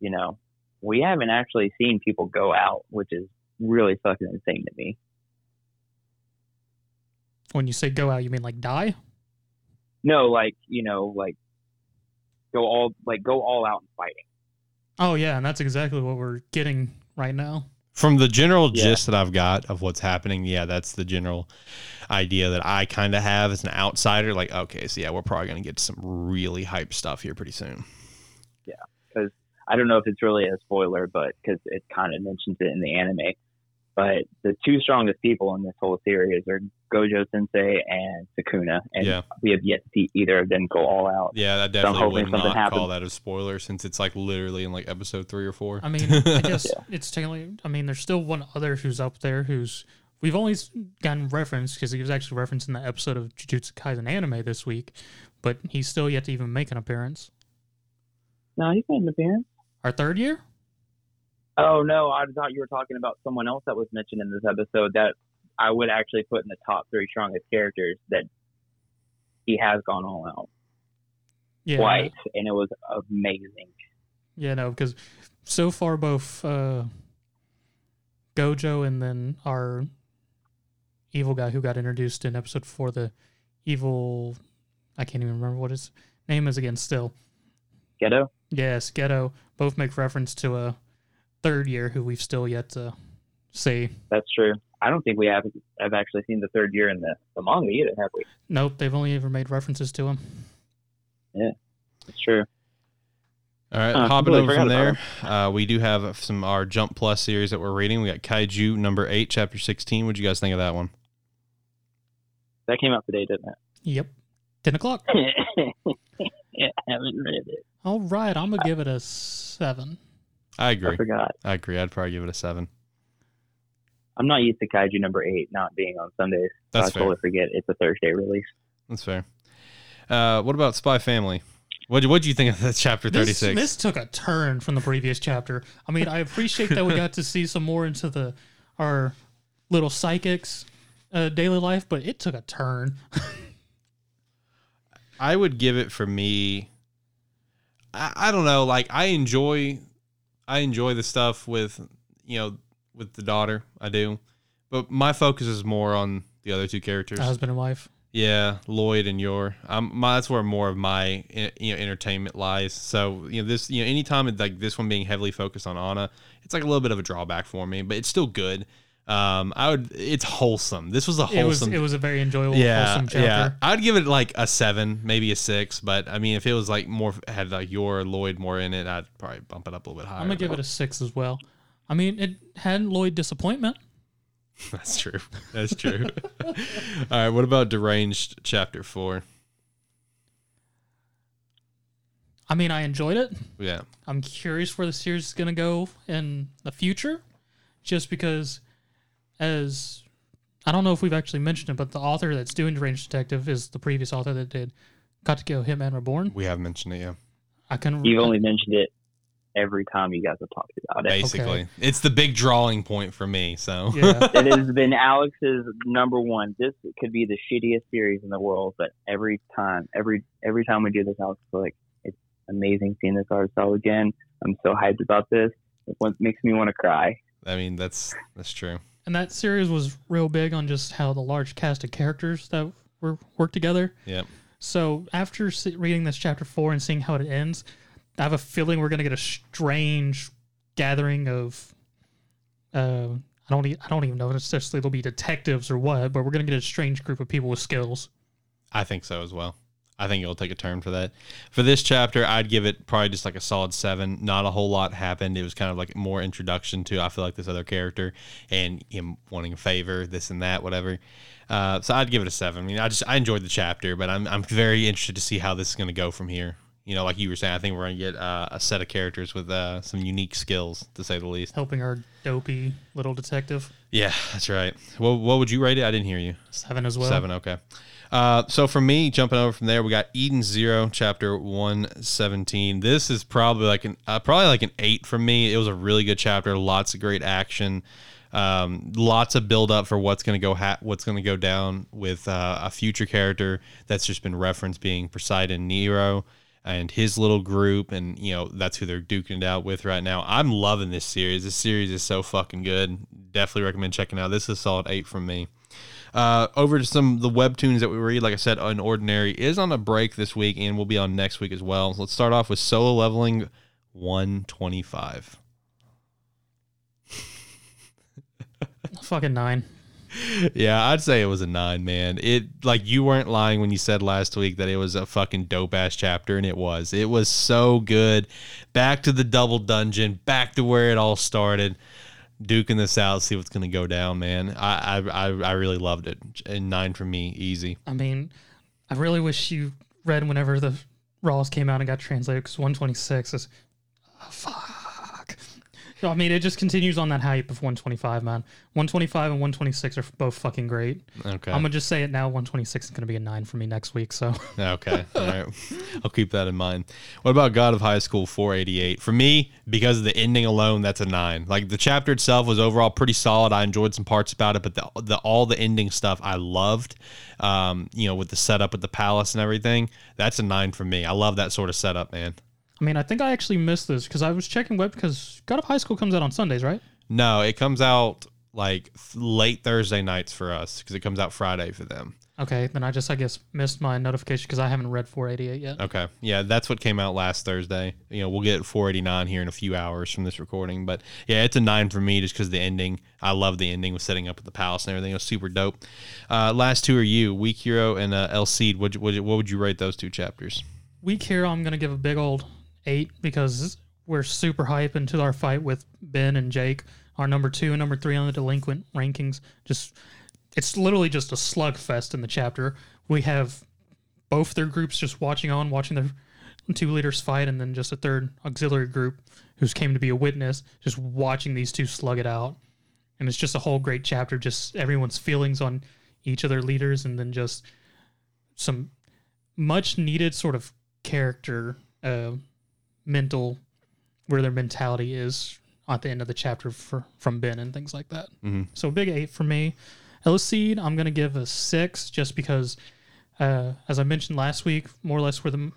[SPEAKER 3] you know, we haven't actually seen people go out, which is really fucking insane to me.
[SPEAKER 2] When you say go out, you mean like die?
[SPEAKER 3] No, like, you know, like, go all, like, go all out in fighting.
[SPEAKER 2] Oh yeah, and that's exactly what we're getting right now.
[SPEAKER 1] From the general
[SPEAKER 3] Yeah.
[SPEAKER 1] gist that I've got of what's happening, yeah, that's the general idea that I kind of have as an outsider. Like, okay, so yeah, we're probably going to get some really hype stuff here pretty soon.
[SPEAKER 3] Yeah, because I don't know if it's really a spoiler, but because it kind of mentions it in the anime. But the two strongest people in this whole series are Gojo Sensei and Sukuna, and
[SPEAKER 1] Yeah.
[SPEAKER 3] we have yet to see either of them go all out.
[SPEAKER 1] Yeah, that
[SPEAKER 3] I'm
[SPEAKER 1] definitely
[SPEAKER 3] hoping
[SPEAKER 1] would
[SPEAKER 3] something
[SPEAKER 1] not call that a spoiler since it's like literally in like episode three or four.
[SPEAKER 2] I mean, (laughs) I guess it's technically. I mean, there's still one other who's up there who's we've only gotten reference because he was actually referenced in the episode of Jujutsu Kaisen anime this week, but he's still yet to even make an appearance.
[SPEAKER 3] No, he's made an appearance.
[SPEAKER 2] Our third year?
[SPEAKER 3] Oh no, I thought you were talking about someone else that was mentioned in this episode that I would actually put in the top three strongest characters that he has gone all out
[SPEAKER 2] Yeah.
[SPEAKER 3] twice, and it was amazing.
[SPEAKER 2] Yeah, no, because so far both uh, Gojo and then our evil guy who got introduced in episode four, the evil, I can't even remember what his name is again. Still,
[SPEAKER 3] Geto.
[SPEAKER 2] yes, Geto. Both make reference to a third year who we've still yet to see.
[SPEAKER 3] That's true. I don't think we have have actually seen the third year in the, the manga either, have we?
[SPEAKER 2] Nope, they've only ever made references to him.
[SPEAKER 3] Yeah, that's true.
[SPEAKER 1] All right,
[SPEAKER 3] Uh,
[SPEAKER 1] hopping over from there, uh, we do have some our Jump Plus series that we're reading. We got Kaiju number eight, chapter sixteen. What'd you guys think of that one?
[SPEAKER 3] That came out today, didn't it?
[SPEAKER 2] Yep, ten o'clock. (laughs)
[SPEAKER 3] yeah, I haven't read it.
[SPEAKER 2] All right, I'm gonna give it a seven.
[SPEAKER 1] I agree.
[SPEAKER 3] I forgot.
[SPEAKER 1] I agree. I'd probably give it a seven.
[SPEAKER 3] I'm not used to Kaiju number eight not being on Sundays. So
[SPEAKER 1] That's
[SPEAKER 3] I
[SPEAKER 1] fair.
[SPEAKER 3] totally forget it's a Thursday release.
[SPEAKER 1] That's fair. Uh, what about Spy Family? What what'd you think of that chapter thirty six?
[SPEAKER 2] This, this took a turn from the previous chapter. I mean, I appreciate that we got to see some more into the our little psychics uh, daily life, but it took a turn. (laughs)
[SPEAKER 1] I would give it for me. I, I don't know. Like I enjoy, I enjoy the stuff with you know with the daughter. I do, but my focus is more on the other two characters.
[SPEAKER 2] Husband and wife.
[SPEAKER 1] Yeah, Loid and Yor. Um, my, that's where more of my you know entertainment lies. So you know this you know anytime it's like this one being heavily focused on Anya, it's like a little bit of a drawback for me, but it's still good. Um, I would. It's wholesome. This was a
[SPEAKER 2] It was
[SPEAKER 1] wholesome.
[SPEAKER 2] it was a very enjoyable,
[SPEAKER 1] yeah,
[SPEAKER 2] wholesome chapter.
[SPEAKER 1] yeah. I'd give it like a seven, maybe a six. But I mean, if it was like more had like your Loid more in it, I'd probably bump it up a little bit higher.
[SPEAKER 2] I'm gonna give it a six as well. I mean, it had Loid disappointment. (laughs)
[SPEAKER 1] That's true. That's true. (laughs) All right. What about deranged chapter four?
[SPEAKER 2] I mean, I enjoyed it.
[SPEAKER 1] Yeah.
[SPEAKER 2] I'm curious where the series is going to go in the future, just because, as I don't know if we've actually mentioned it, but the author that's doing Deranged Detective is the previous author that did Katekyo Hitman Reborn.
[SPEAKER 1] We have mentioned it. Yeah.
[SPEAKER 2] I can
[SPEAKER 3] You've only mentioned it every time you guys have talked about it.
[SPEAKER 1] Basically, it's the big drawing point for me. So
[SPEAKER 2] yeah. (laughs)
[SPEAKER 3] it has been Alex's number one. This could be the shittiest series in the world, but every time, every every time we do this, Alex is like, it's amazing seeing this art style again. I'm so hyped about this. It makes me want to cry.
[SPEAKER 1] I mean, that's that's true.
[SPEAKER 2] And that series was real big on just how the large cast of characters that were worked together.
[SPEAKER 1] Yep.
[SPEAKER 2] So after se- reading this chapter four and seeing how it ends, I have a feeling we're gonna get a strange gathering of. Uh, I don't. E- I don't even know if necessarily it'll be detectives or what, but we're gonna get a strange group of people with skills.
[SPEAKER 1] I think so as well. I think it'll take a turn for that. For this chapter, I'd give it probably just like a solid seven. Not a whole lot happened. It was kind of like more introduction to I feel like this other character and him wanting a favor, this and that, whatever. Uh, so I'd give it a seven. I mean, I just I enjoyed the chapter, but I'm I'm very interested to see how this is going to go from here. You know, like you were saying, I think we're going to get uh, a set of characters with uh, some unique skills, to say the least.
[SPEAKER 2] Helping our dopey little detective.
[SPEAKER 1] Yeah, that's right. Well, what would you rate it? I didn't hear you.
[SPEAKER 2] Seven as well.
[SPEAKER 1] Seven, okay. Uh, so for me, jumping over from there, we got Eden Zero, chapter one seventeen. This is probably like an uh, probably like an eight for me. It was a really good chapter, lots of great action, um, lots of build up for what's going to go ha- what's going to go down with uh, a future character that's just been referenced being Poseidon Nero and his little group, and you know that's who they're duking it out with right now. I'm loving this series. This series is so fucking good. Definitely recommend checking out. This is solid eight from me. Uh, over to some of the webtoons that we read. Like I said, Unordinary is on a break this week and will be on next week as well. So let's start off with Solo Leveling 125. (laughs)
[SPEAKER 2] Fucking nine.
[SPEAKER 1] yeah, I'd say it was a nine, man. It like you weren't lying when you said last week that it was a fucking dope ass chapter, and it was. It was so good. Back to the double dungeon, back to where it all started. Duking this out, see what's gonna go down, man. I I I, really loved it. And nine for me, easy.
[SPEAKER 2] I mean, I really wish you read whenever the Raws came out and got translated because 126 is oh, fuck. I mean, it just continues on that hype of 125, man. 125 and 126 are both fucking great.
[SPEAKER 1] Okay.
[SPEAKER 2] I'm gonna just say it now. 126 is gonna be a nine for me next week. So (laughs)
[SPEAKER 1] Okay. All right. I'll keep that in mind. What about God of High School 488? For me, because of the ending alone, that's a nine. Like the chapter itself was overall pretty solid. I enjoyed some parts about it, but the, the all the ending stuff I loved. Um, you know, with the setup with the palace and everything, that's a nine for me. I love that sort of setup, man.
[SPEAKER 2] I mean, I think I actually missed this because I was checking web because God of High School comes out on Sundays, right?
[SPEAKER 1] No, it comes out like th- late Thursday nights for us because it comes out Friday for them.
[SPEAKER 2] Okay, then I just I guess missed my notification because I haven't read 488 yet.
[SPEAKER 1] Okay. Yeah, that's what came out last Thursday. You know, we'll get 489 here in a few hours from this recording. But yeah, it's a nine for me just because the ending. I love the ending with setting up at the palace and everything. It was super dope. Uh, last two are you, Weak Hero and uh, Eleceed. What, what, what would you rate those two chapters?
[SPEAKER 2] Weak Hero, I'm gonna give a big old eight because we're super hype into our fight with Ben and Jake, our number two and number three on the delinquent rankings. Just it's literally just a slugfest in the chapter. We have both their groups just watching on, watching their two leaders fight, and then just a third auxiliary group who's came to be a witness, just watching these two slug it out. And it's just a whole great chapter, just everyone's feelings on each of their leaders, and then just some much needed sort of character, uh, mental, where their mentality is at the end of the chapter for from Ben and things like that.
[SPEAKER 1] Mhm.
[SPEAKER 2] So big eight for me. Eleceed, I'm gonna give a six just because, uh, as I mentioned last week, more or less where the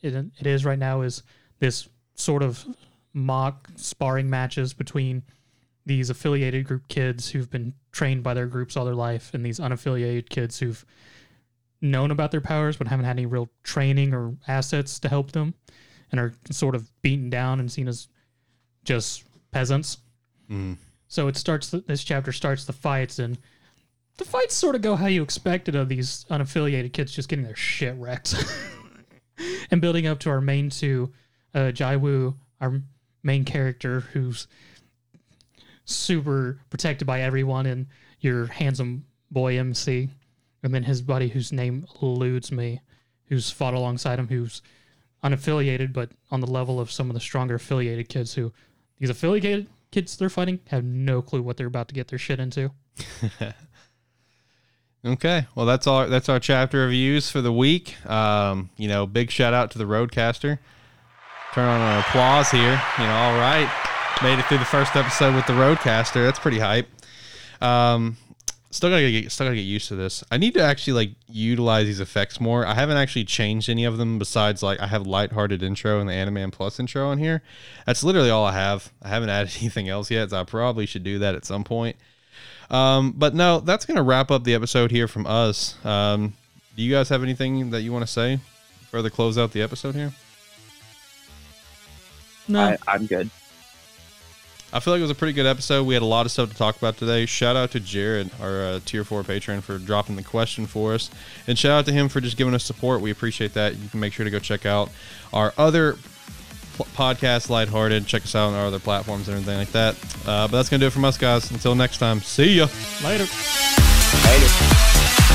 [SPEAKER 2] it, it is right now is this sort of mock sparring matches between these affiliated group kids who've been trained by their groups all their life and these unaffiliated kids who've known about their powers but haven't had any real training or assets to help them and are sort of beaten down and seen as just peasants.
[SPEAKER 1] Mm.
[SPEAKER 2] So it starts. This chapter starts the fights, and the fights sort of go how you expected of these unaffiliated kids just getting their shit wrecked, (laughs) and building up to our main two, uh, Jiwoo, our main character, who's super protected by everyone, and your handsome boy MC, and then his buddy whose name eludes me, who's fought alongside him, who's unaffiliated but on the level of some of the stronger affiliated kids who these affiliated kids they're fighting have no clue what they're about to get their shit into. (laughs)
[SPEAKER 1] Okay, well that's all. That's our chapter reviews for the week. Um, you know, big shout out to the RØDECaster. Turn on an applause here. You know, all right, made it through the first episode with the RØDECaster. That's pretty hype. Um, still gotta get still gotta get used to this. I need to actually like utilize these effects more. I haven't actually changed any of them besides like I have lighthearted intro and the Animan Plus intro on here. That's literally all I have. I haven't (laughs) added anything else yet, so I probably should do that at some point. Um, but no, that's going to wrap up the episode here from us. Um, do you guys have anything that you want to say further close out the episode here?
[SPEAKER 2] No,
[SPEAKER 3] I, I'm good.
[SPEAKER 1] I feel like it was a pretty good episode. We had a lot of stuff to talk about today. Shout out to Jared, our uh, tier four patron, for dropping the question for us, and shout out to him for just giving us support. We appreciate that. You can make sure to go check out our other pl- podcast, Lighthearted. Check us out on our other platforms and everything like that. Uh, but that's gonna do it from us, guys. Until next time, see ya.
[SPEAKER 2] later.
[SPEAKER 3] Later.